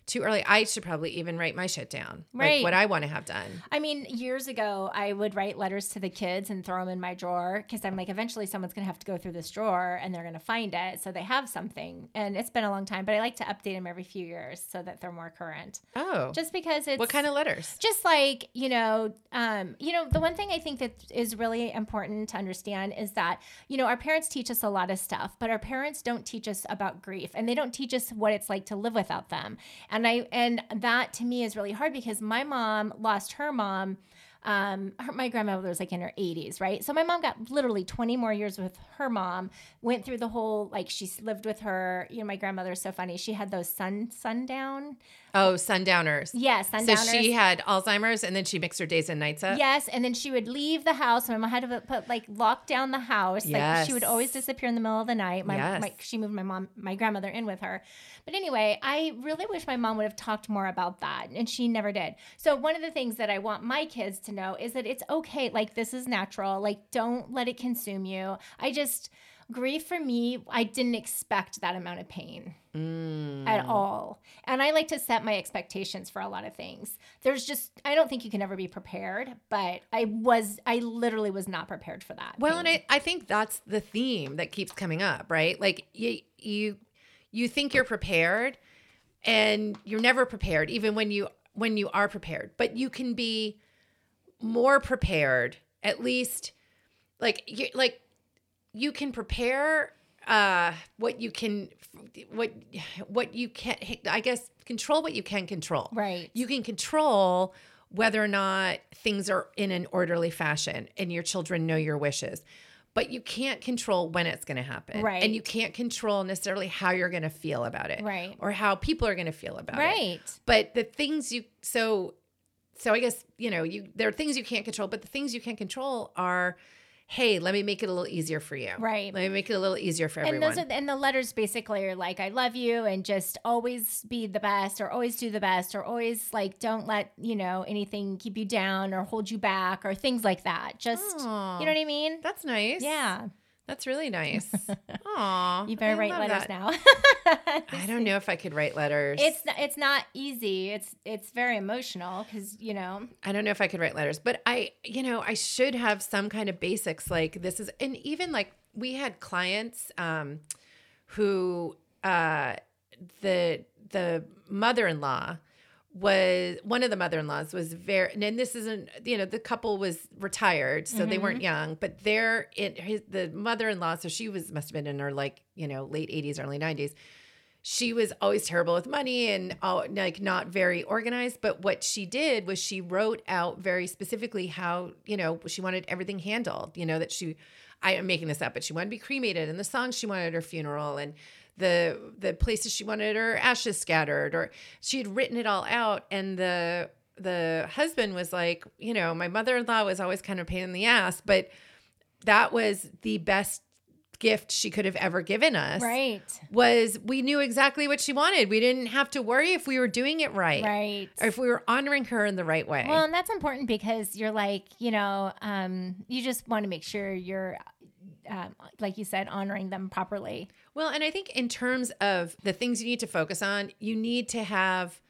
too early. I should probably even write my shit down, Right. Like what I want to have done. I mean, years ago, I would write letters to the kids and throw them in my drawer because I'm like, eventually someone's going to have to go through this drawer and they're going to find it. So they have something. And it's been a long time, but I like to update them every few years so that they're more current. Oh, Just because it's. what kind of letters? just like you know um, you know the one thing i think that is really important to understand is that you know our parents teach us a lot of stuff but our parents don't teach us about grief and they don't teach us what it's like to live without them and i and that to me is really hard because my mom lost her mom um, her, my grandmother was like in her 80s, right? So my mom got literally 20 more years with her mom. Went through the whole like she's lived with her. You know, my grandmother is so funny. She had those sun sundown, Oh, sundowners. Yes, yeah, So she had Alzheimer's, and then she mixed her days and nights up. Yes, and then she would leave the house. My mom had to put like lock down the house. Like she would always disappear in the middle of the night. My, Yes. my she moved my mom, my grandmother in with her. But anyway, I really wish my mom would have talked more about that, and she never did. So one of the things that I want my kids to know is that it's okay. Like this is natural. Like don't let it consume you. I just grief for me. I didn't expect that amount of pain Mm. at all. And I like to set my expectations for a lot of things. There's just I don't think you can ever be prepared, but I was I literally was not prepared for that. Well, and. I, I think that's the theme that keeps coming up, right? Like you you you think you're prepared and you're never prepared even when you when you are prepared. But you can be more prepared at least like you like you can prepare uh what you can what what you can I guess control what you can control. Right. You can control whether or not things are in an orderly fashion and your children know your wishes. But you can't control when it's going to happen. Right. And you can't control necessarily how you're going to feel about it. Right. Or how people are going to feel about it. right. But the things you so so I guess, you know, you there are things you can't control, but the things you can control are hey, let me make it a little easier for you. Right. Let me make it a little easier for And everyone. those are and the letters basically are like I love you and just always be the best or always do the best or always like don't let, you know, anything keep you down or hold you back or things like that. Just Aw. you know what I mean? That's nice. Yeah. That's really nice. Aw, You better I write letters that. now. I don't know if I could write letters. It's it's not easy. It's it's very emotional because you know. I don't know if I could write letters, but I, you know, I should have some kind of basics like this is, and even like we had clients um, who uh, the the mother in law was one of the mother-in-laws was very and this isn't you know the couple was retired so they weren't mm-hmm. young but they're in his the mother-in-law so she was must have been in her like you know late 80s early 90s she was always terrible with money and all, like not very organized but what she did was she wrote out very specifically how you know she wanted everything handled you know that she i am making this up but she wanted to be cremated and the songs she wanted at her funeral and the the places she wanted her ashes scattered or she had written it all out and the the husband was like you know my mother-in-law was always kind of a pain in the ass but that was the best gift she could have ever given us Right. was we knew exactly what she wanted. We didn't have to worry if we were doing it right, Right. or if we were honoring her in the right way. Well, and that's important because you're like, you know, um, you just want to make sure you're, um, like you said, honoring them properly. Well, and I think in terms of the things you need to focus on, you need to have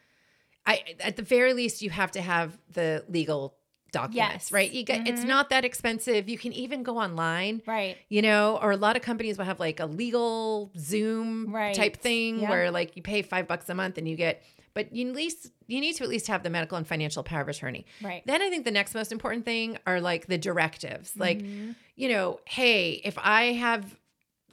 I at the very least you have to have the legal documents, Yes. right? You get it's Mhm. not that expensive. You can even go online. Right. You know, or a lot of companies will have like a LegalZoom Right. type thing Yeah. where like you pay five bucks a month and you get, but you at least you need to at least have the medical and financial power of attorney. Right. Then I think the next most important thing are like the directives. Like, Mhm. you know, hey, if I have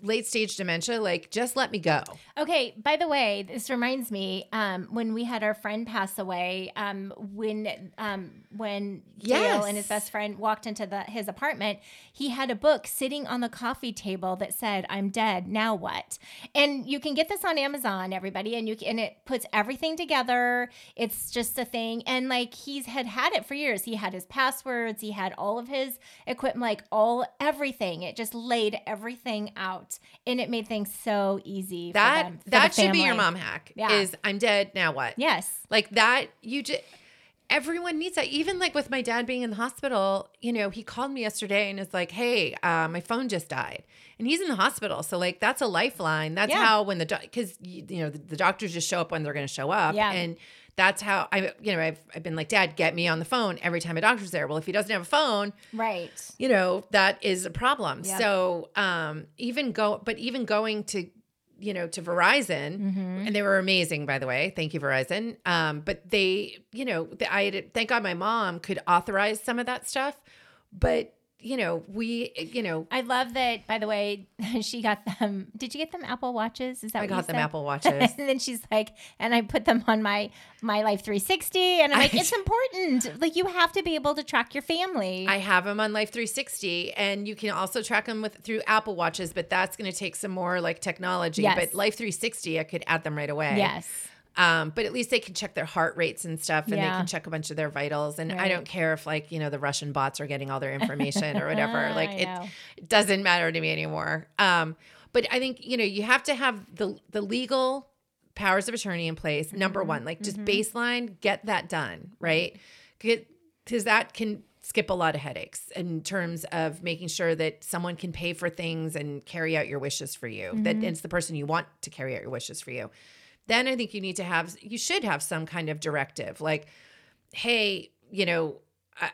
late stage dementia, like just let me go. Okay, by the way, this reminds me um, when we had our friend pass away. Um, when um, when Dale and his best friend walked into the his apartment, he had a book sitting on the coffee table that said, "I'm dead. Now what?" And you can get this on Amazon, everybody, and you can, and it puts everything together. It's just a thing, and like he's had had it for years. He had his passwords. He had all of his equipment, like all everything. It just laid everything out, and it made things so easy. for That them, for the that should be your mom hack. Yeah. Is I'm dead, now what? Yes. Like that you just everyone needs that. Even like with my dad being in the hospital, you know, he called me yesterday and it's like, "Hey, uh, my phone just died." And he's in the hospital. So like that's a lifeline. That's Yeah. how when the cuz you, you know, the, the doctors just show up when they're going to show up Yeah. and that's how I, you know, I've, I've been like, Dad, get me on the phone every time a doctor's there. Well, if he doesn't have a phone, Right. you know that is a problem Yep. so um even go but even going to you know to verizon Mm-hmm. and they were amazing by the way thank you verizon um but they you know the, i had, thank god my mom could authorize some of that stuff but you know we you know I love that. By the way, she got them. Did you get them Apple watches? Is that i what you got them said? apple watches and then she's like, and I put them on my my Life 360, and I'm like, I- it's important. Like you have to be able to track your family. I have them on Life 360, and you can also track them with through Apple Watches, but that's going to take some more like technology. Yes. But Life 360, I could add them right away. yes. Um, but at least they can check their heart rates and stuff, and they can check a bunch of their vitals. And I don't care if like you know the Russian bots are getting all their information or whatever. Like it, it doesn't matter to me anymore. Um, but I think you know you have to have the the legal powers of attorney in place. Number Mm-hmm. one, like just baseline, get that done right, because that can skip a lot of headaches in terms of making sure that someone can pay for things and carry out your wishes for you. That Mm-hmm. it's the person you want to carry out your wishes for you then I think you need to have you should have some kind of directive like hey you know I,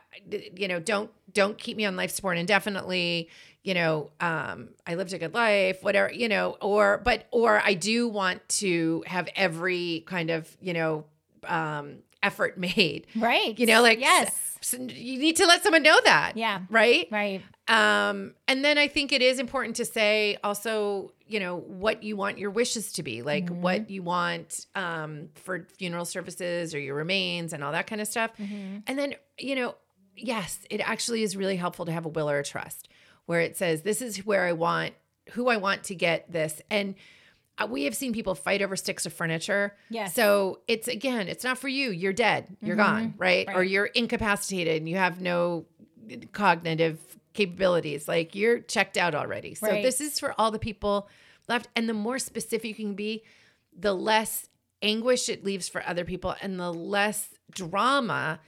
you know don't don't keep me on life support indefinitely you know um I lived a good life whatever you know or but or I do want to have every kind of you know um effort made Right. you know like yes. so you need to let someone know that Yeah. right Right. um, and then I think it is important to say also, you know, what you want your wishes to be, like Mm-hmm. what you want um, for funeral services or your remains and all that kind of stuff. Mm-hmm. And then, you know, yes, it actually is really helpful to have a will or a trust where it says, this is where I want, who I want to get this. And uh, we have seen people fight over sticks of furniture. Yeah. So it's again, it's not for you. You're dead. You're gone, right? Or Mm-hmm. You're incapacitated and you have no cognitive capabilities. Like you're checked out already. So Right. this is for all the people left. And the more specific you can be, the less anguish it leaves for other people and the less drama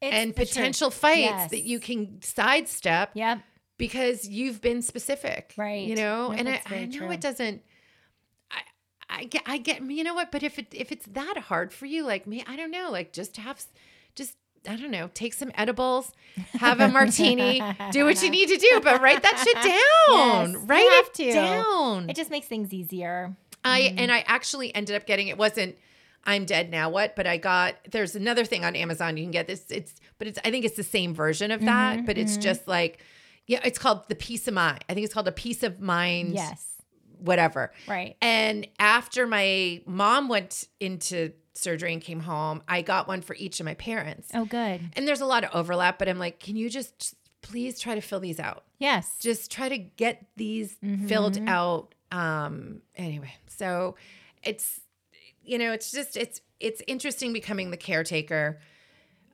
It's and potential fights Yes. that you can sidestep Yep. because you've been specific. Right. You know, Yep, and I, I know true. it doesn't I I get I get you know what, but if it if it's that hard for you, like me, I don't know, like just have just I don't know, take some edibles, have a martini, do what you need to do, but write that shit down. Yes, you write have it to. down. It just makes things easier. I Mm-hmm. and I actually ended up getting it wasn't I'm dead now what but I got there's another thing on Amazon you can get this it's but it's I think it's the same version of that Mm-hmm, but it's just like yeah it's called the peace of mind I think it's called a peace of mind Yes. whatever Right. and after my mom went into surgery and came home I got one for each of my parents Oh, good. and there's a lot of overlap but I'm like can you just please try to fill these out Yes. just try to get these Mm-hmm. filled out um anyway so it's you know it's just it's it's interesting becoming the caretaker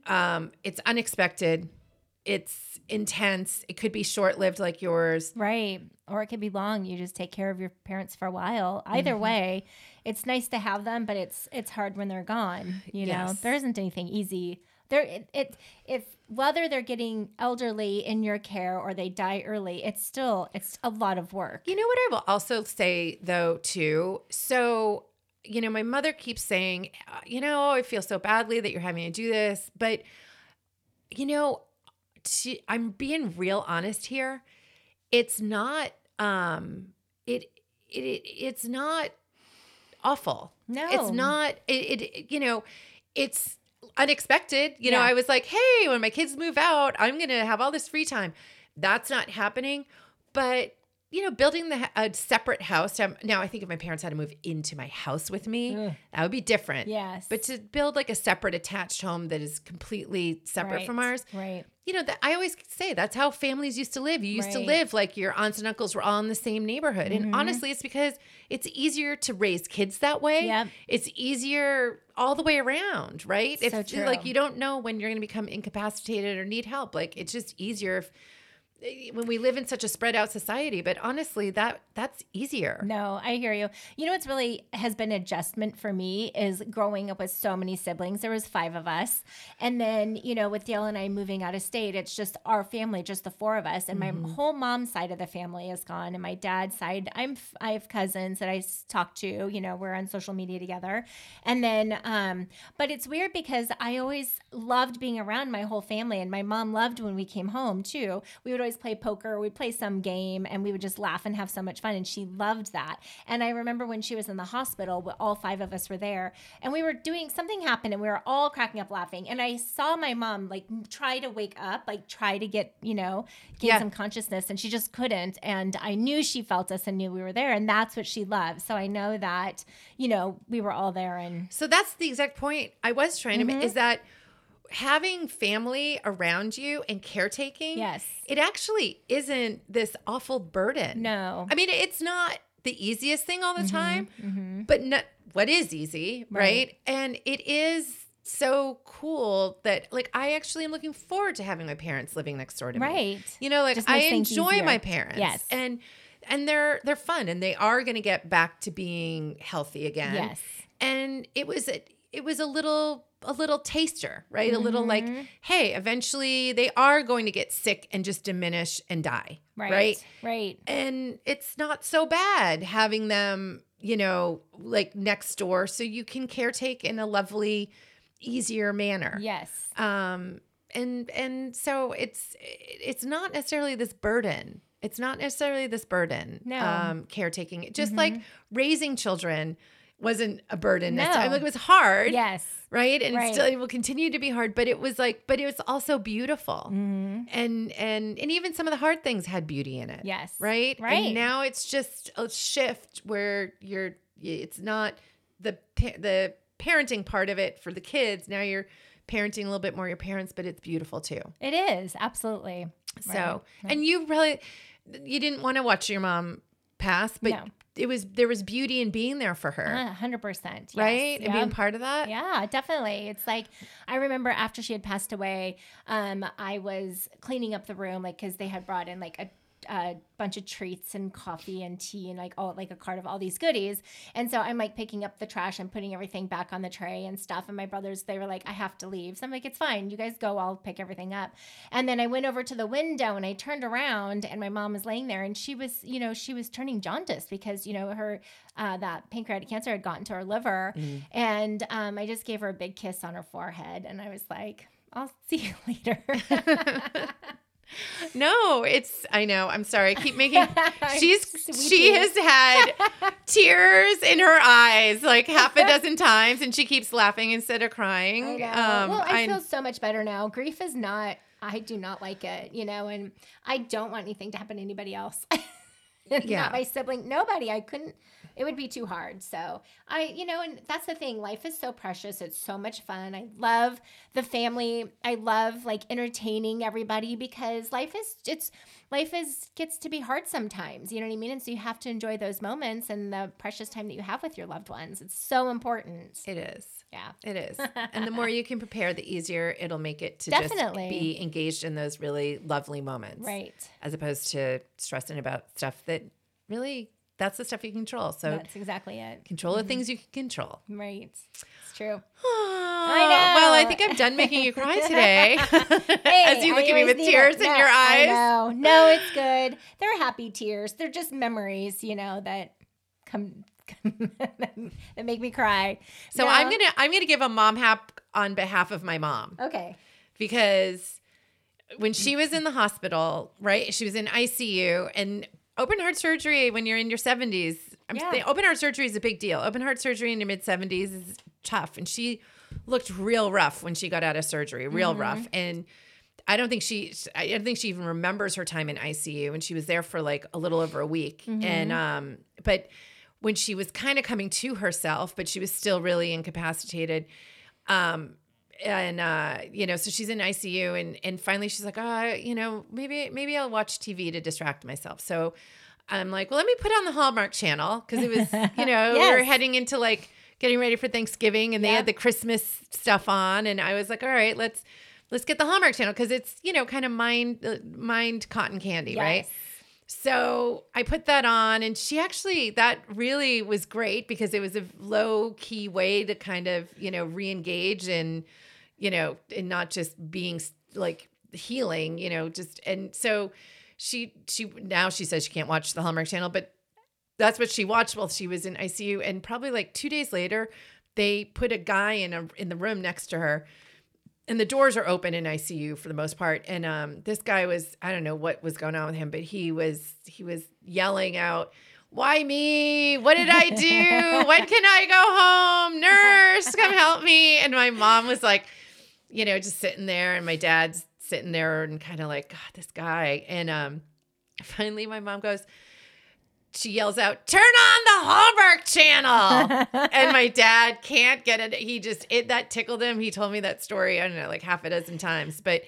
um it's unexpected it's intense it could be short-lived like yours Right. Or it could be long. You just take care of your parents for a while. Either Mm-hmm. way, it's nice to have them, but it's it's hard when they're gone. You know, there isn't anything easy. There it, it if whether they're getting elderly in your care or they die early, it's still it's a lot of work. You know what I will also say though too. So, you know, my mother keeps saying, you know, I feel so badly that you're having to do this, but you know, to, I'm being real honest here. It's not um it it, it it's not awful. No. It's not it, it you know, it's unexpected. You know, I was like, "Hey, when my kids move out, I'm going to have all this free time." That's not happening. But you know, building the a separate house. um, Now, I think if my parents had to move into my house with me, Ugh. that would be different. Yes. But to build like a separate attached home that is completely separate Right. from ours, Right. you know, that I always say that's how families used to live. You used to live like your aunts and uncles were all in the same neighborhood. Mm-hmm. And honestly, it's because it's easier to raise kids that way. Yep. It's easier all the way around, right? So if like you don't know when you're going to become incapacitated or need help, like it's just easier if when we live in such a spread out society, but honestly, that that's easier. No, I hear you. You know what's really has been adjustment for me is growing up with so many siblings. There was five of us, and then you know with Dale and I moving out of state, it's just our family, just the four of us, and my whole mom's side of the family is gone, and my dad's side, I'm I have cousins that i talk to. You know, we're on social media together, and then um, but it's weird because I always loved being around my whole family, and my mom loved when we came home too. We would always play poker, we'd play some game, and we would just laugh and have so much fun. And she loved that. And I remember when she was in the hospital, all five of us were there, and we were doing something happened, and we were all cracking up laughing. And I saw my mom like try to wake up, like try to get you know gain Yeah. some consciousness, and she just couldn't. And I knew she felt us and knew we were there, and that's what she loved. So I know that you know we were all there, and So that's the exact point I was trying to Mm-hmm. make is that having family around you and caretaking, Yes. it actually isn't this awful burden. no, I mean, it's not the easiest thing all the Mm-hmm, time, but not, what is easy, right. Right. And it is so cool that, like, I actually am looking forward to having my parents living next door to me. right. You know, like I enjoy easier. my parents. Yes. And and they're they're fun and they are going to get back to being healthy again. Yes. And it was a, it was a little a little taster, right? A little like, Mm-hmm. hey, eventually they are going to get sick and just diminish and die. Right. right? Right. And it's not so bad having them, you know, like next door so you can caretake in a lovely easier manner Yes. um and and so it's it's not necessarily this burden it's not necessarily this burden No. Mm-hmm. um caretaking just like raising children wasn't a burden No. like it was hard Yes. right and Right. It still it will continue to be hard but it was like but it was also beautiful Mm-hmm. and and and even some of the hard things had beauty in it Yes. right Right. and now it's just a shift where you're it's not the the parenting part of it for the kids now you're parenting a little bit more your parents but it's beautiful too It is absolutely. so and you really you didn't want to watch your mom pass but No. It was there was beauty in being there for her A hundred percent. yes. right and being part of that Yeah, definitely. It's like I remember after she had passed away, um, I was cleaning up the room, like because they had brought in like a a bunch of treats and coffee and tea and like all like a cart of all these goodies. And so I'm like picking up the trash and putting everything back on the tray and stuff. And my brothers, they were like, I have to leave. So I'm like, it's fine. You guys go. I'll pick everything up. And then I went over to the window and I turned around and my mom was laying there and she was, you know, she was turning jaundiced because, you know, her uh, that pancreatic cancer had gotten to her liver. Mm. And um, I just gave her a big kiss on her forehead and I was like, I'll see you later. No, it's I know. I'm sorry. I keep making she's she has had tears in her eyes like half a dozen times and she keeps laughing instead of crying. I. Um, well, I, I- feel so much better now. Grief is not. I do not like it, you know, and I don't want anything to happen to anybody else. Yeah. Not my sibling, nobody. I couldn't. It would be too hard. So I, you know, and that's the thing. Life is so precious. It's so much fun. I love the family. I love like entertaining everybody because life is it's life is gets to be hard sometimes. You know what I mean? And so you have to enjoy those moments and the precious time that you have with your loved ones. It's so important. it is. Yeah. It is. and the more you can prepare, the easier it'll make it to Definitely. just be engaged in those really lovely moments. Right. As opposed to stressing about stuff that really that's the stuff you control. So That's exactly it. control the mm-hmm. things you can control. Right. It's true. I know. Well, I think I'm done making you cry today. Hey, As you look at me with tears it. in your eyes. No, No, it's good. They're happy tears. They're just memories, you know, that come, that make me cry. So No. I'm gonna I'm gonna give a mom hap on behalf of my mom Okay. because when she was in the hospital, right? She was in ICU and open heart surgery when you're in your 70s. I'm Yeah. saying open heart surgery is a big deal. Open heart surgery in your mid 70s is tough, and she looked real rough when she got out of surgery, real rough, and. I don't think she I don't think she even remembers her time in ICU and she was there for like a little over a week. And um but when she was kind of coming to herself, but she was still really incapacitated. Um and uh you know, so she's in ICU and and finally she's like, "Uh, you know, maybe maybe I'll watch TV to distract myself." So I'm like, "Well, let me put on the Hallmark channel because it was, you know, we were Yes. heading into like getting ready for Thanksgiving and they had the Christmas stuff on and I was like, "All right, let's let's get the Hallmark channel because it's, you know, kind of mind uh, mind cotton candy, right?" So I put that on, and she actually, that really was great because it was a low key way to kind of, you know, re engage and, you know, and not just being like healing, you know, just, and so she, she, now she says she can't watch the Hallmark channel, but that's what she watched while she was in ICU. And probably like two days later, they put a guy in a, in the room next to her and the doors are open in ICU for the most part. And um, this guy was, I don't know what was going on with him, but he was, he was yelling out, why me? What did I do? when can I go home? Nurse, come help me. And my mom was like, you know, just sitting there and my dad's sitting there and kind of like, God, this guy. And um, finally my mom goes, she yells out, "Turn on the Hallmark channel!" and my dad can't get it. He just it that tickled him. He told me that story. I don't know, like half a dozen times. But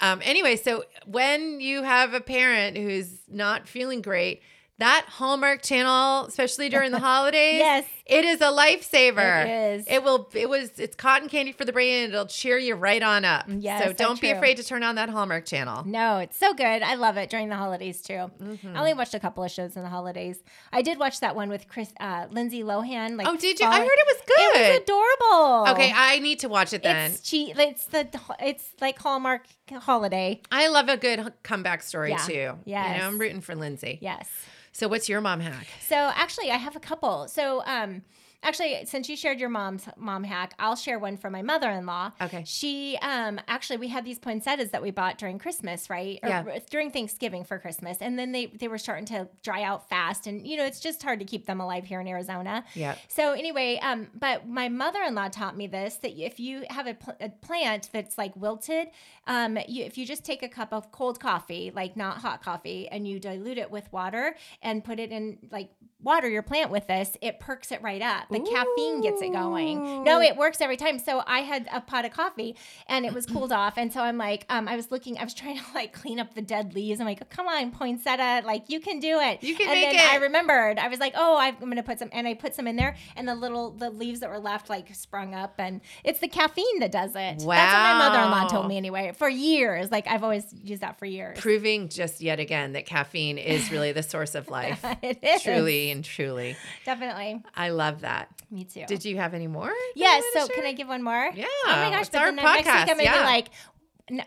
um, anyway, so when you have a parent who's not feeling great, that Hallmark channel, especially during the holidays, Yes. it is a lifesaver. It is. It will. It was. It's cotton candy for the brain. and It'll cheer you right on up. Yes, So so don't be true. afraid to turn on that Hallmark channel. No, it's so good. I love it during the holidays too. Mm-hmm. I only watched a couple of shows in the holidays. I did watch that one with Chris, uh, Lindsay Lohan. Like, Oh, did you? I heard it was good. It was adorable. Okay, I need to watch it then. It's cheap. It's the it's like Hallmark holiday. I love a good comeback story Yeah. too. You know, I'm rooting for Lindsay. Yes. So what's your mom hack? So actually, I have a couple. So um, actually, since you shared your mom's mom hack, I'll share one from my mother-in-law. Okay. She um actually we had these poinsettias that we bought during Christmas, right? Or Yeah. during Thanksgiving for Christmas, and then they they were starting to dry out fast, and you know it's just hard to keep them alive here in Arizona. Yeah. So anyway, um, but my mother-in-law taught me this that if you have a, pl- a plant that's like wilted, um, you, if you just take a cup of cold coffee, like not hot coffee, and you dilute it with water and put it in like water your plant with this, it perks it right up. The caffeine gets it going. No, it works every time. So I had a pot of coffee and it was cooled off. And so I'm like, um, I was looking, I was trying to like clean up the dead leaves. I'm like, oh, come on, poinsettia, like you can do it. You can and make then it. I remembered. I was like, oh, I'm gonna put some, and I put some in there, and the little the leaves that were left like sprung up, and it's the caffeine that does it. Wow. That's what my mother-in-law told me anyway. For years, like I've always used that for years. Proving just yet again that caffeine is really the source of life. it is truly and truly. definitely I love that. Me too. Did you have any more? that Yes. wanna So can? I give one more? Yeah, Oh my gosh. But our then next week podcast, I'm gonna yeah. be like,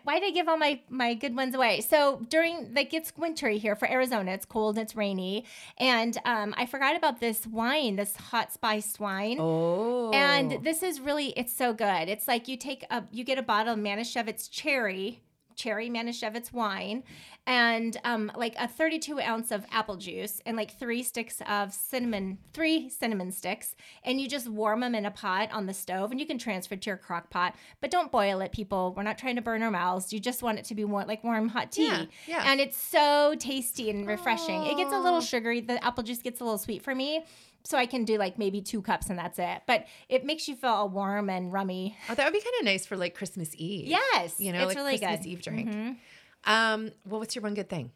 why did I give all my my good ones away? So during like it's wintry here for Arizona. It's cold. It's rainy, and um, I forgot about this wine, this hot spiced wine. Oh. And this is really, it's so good. It's like you take a, you get a bottle of Manischewitz cherry, cherry Manischewitz wine, and um, like a 32 ounce of apple juice, and like three sticks of cinnamon, three cinnamon sticks, and you just warm them in a pot on the stove, and you can transfer to your crock pot, but don't boil it, people. We're not trying to burn our mouths. You just want it to be warm, like warm hot tea. Yeah, yeah. And it's so tasty and refreshing. It gets a little sugary. The apple juice gets a little sweet for me. So I can do like maybe two cups and that's it. But it makes you feel all warm and rummy. Oh, that would be kind of nice for like Christmas Eve. Yes. You know, it's like really Christmas good. Eve drink. Mhm. Um, well, what's your one good thing?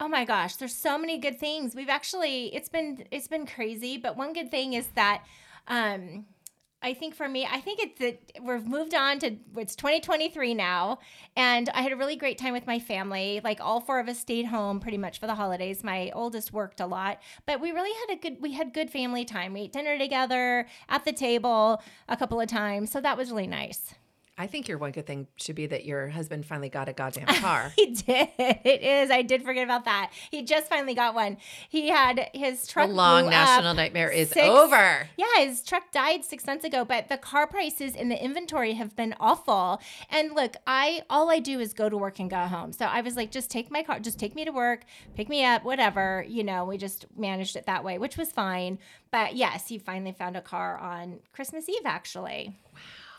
Oh my gosh, there's so many good things. We've actually it's been it's been crazy, but one good thing is that um I think for me, I think it's that we've moved on to it's 2023 now, and I had a really great time with my family. Like all four of us stayed home pretty much for the holidays. My oldest worked a lot, but we really had a good we had good family time. We ate dinner together at the table a couple of times, so that was really nice. I think your one good thing should be that your husband finally got a goddamn car. He did. It is. I did forget about that. He just finally got one. He had his truck. the long national nightmare is six- over. Yeah, his truck died six months ago, but the car prices in the inventory have been awful. And look, I all I do is go to work and go home. So I was like, just take my car, just take me to work, pick me up, whatever. You know, we just managed it that way, which was fine. But yes, he finally found a car on Christmas Eve, actually.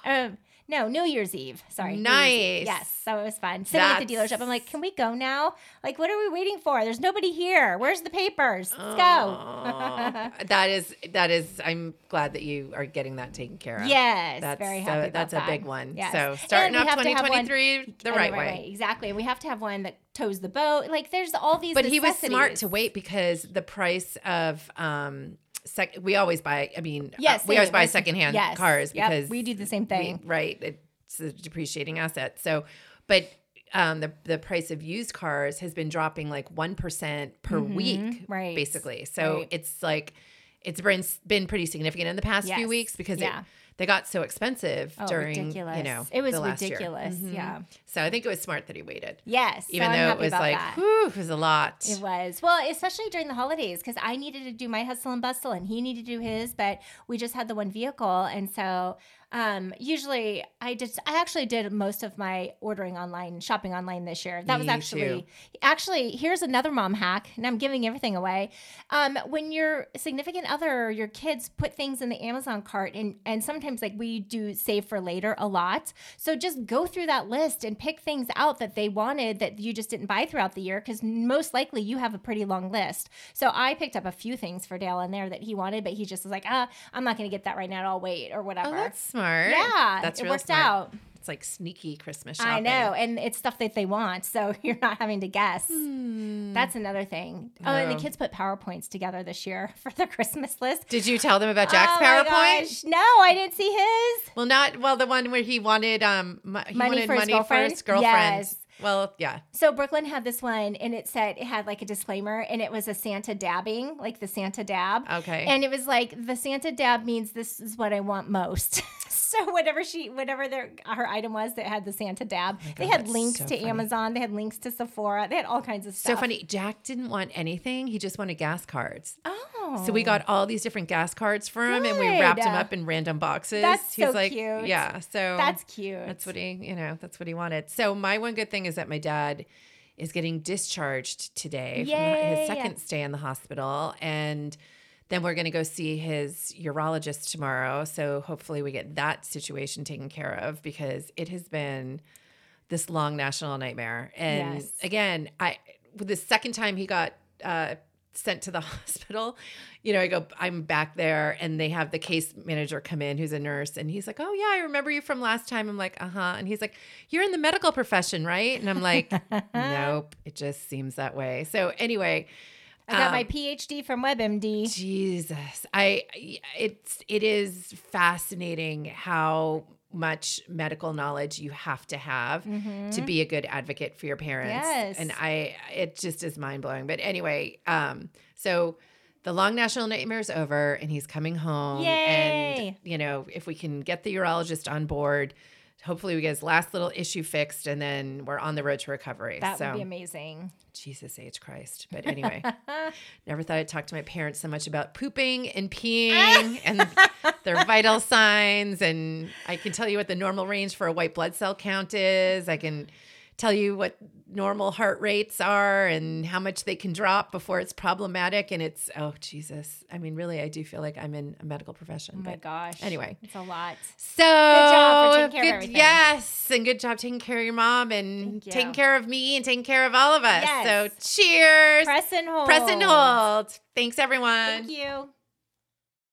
Wow. Um, no, New Year's Eve. Sorry. Year's Eve. Nice. Yes. So it was fun. Sitting at the dealership, I'm like, can we go now? Like, what are we waiting for? There's nobody here. Where's the papers? Let's Aw. go. that is that is. I'm glad that you are getting that taken care of. Yes, that's very happy about that's that. a big one. Yes. So And starting off have to have one- 2023 the right way. Exactly. We have to have one that tows the boat. Like, there's all these. But he was smart to wait because the price of um sec- we always buy. I mean, uh, Yes, we always buy secondhand yes. cars Yep, because we do the same we- thing. right? It's a depreciating asset. So, but um, the the price of used cars has been dropping like one percent per week, Mm-hmm. right. Basically, so Right. it's like it's been been pretty significant in the past Yes. few weeks because Yeah. it, they got so expensive Oh, during ridiculous. you know it was the last year. ridiculous. Mhm. Yeah. So I think it was smart that he waited, Yes. so even I'm though it was like, whew, it was a lot. It was. Well, especially during the holidays because I needed to do my hustle and bustle and he needed to do his, but we just had the one vehicle. And so um, usually I just, I actually did most of my ordering online, shopping online this year. That was actually, too. actually, here's another mom hack and I'm giving everything away. Um, when your significant other or your kids put things in the Amazon cart and, and sometimes like we do save for later a lot. So just go through that list and pick things out that they wanted that you just didn't buy throughout the year because most likely you have a pretty long list. So I picked up a few things for Dale in there that he wanted, but he just was like, ah, I'm not going to get that right now. I'll wait or whatever. Oh, that's smart. yeah, that's it real worked smart. out. It's like sneaky Christmas shopping. I know, and it's stuff that they want, so you're not having to guess. Hmm. That's another thing. Oh, and the kids put powerpoints together this year for the Christmas list. Did you tell them about Jack's Oh my PowerPoint? gosh, No, I didn't see his. Well, not well. The one where he wanted um he Money wanted for his money girlfriend? for his girlfriend. Yes. Well, yeah. So Brooklyn had this one, and it said it had like a disclaimer, and it was a Santa dabbing, like the Santa dab. Okay. And it was like the Santa dab means this is what I want most. so whatever she, whatever their her item was that had the Santa dab, oh they God, had links so to funny. Amazon, they had links to Sephora, they had all kinds of stuff. so funny. Jack didn't want anything. He just wanted gas cards. Oh, So we got all these different gas cards for him, and we wrapped him up in random boxes. That's He's so like, cute. yeah. So that's cute. That's what he, you know, that's what he wanted. So my one good thing is that my dad is getting discharged today from his second stay in the hospital, and then we're going to go see his urologist tomorrow. So hopefully we get that situation taken care of because it has been this long national nightmare. And Yes. again, I the second time he got uh, sent to the hospital, you know, I go, I'm back there and they have the case manager come in who's a nurse and he's like, Oh, yeah, I remember you from last time. I'm like, Uh huh. And he's like, You're in the medical profession, right? And I'm like, Nope, it just seems that way. So, anyway, I got um, my PhD from WebMD. Jesus, I it's it is fascinating how much medical knowledge you have to have to be a good advocate for your parents. Yes. And I it just is mind blowing. But anyway, um so the long national nightmare is over and he's coming home and Yay. you know, if we can get the urologist on board, hopefully we get his last little issue fixed and then we're on the road to recovery. That so would be amazing. Jesus H Christ. But anyway, never thought I'd talk to my parents so much about pooping and peeing and their vital signs. And I can tell you what the normal range for a white blood cell count is. I can tell you what normal heart rates are and how much they can drop before it's problematic. And it's, oh, Jesus. I mean, really, I do feel like I'm in a medical profession. Oh my but gosh. anyway. It's a lot. so good job for taking care of everything. Yes, and good job taking care of your mom and you. taking care of me and taking care of all of us. Yes. So cheers. Press and hold. Press and hold. Thanks, everyone. Thank you.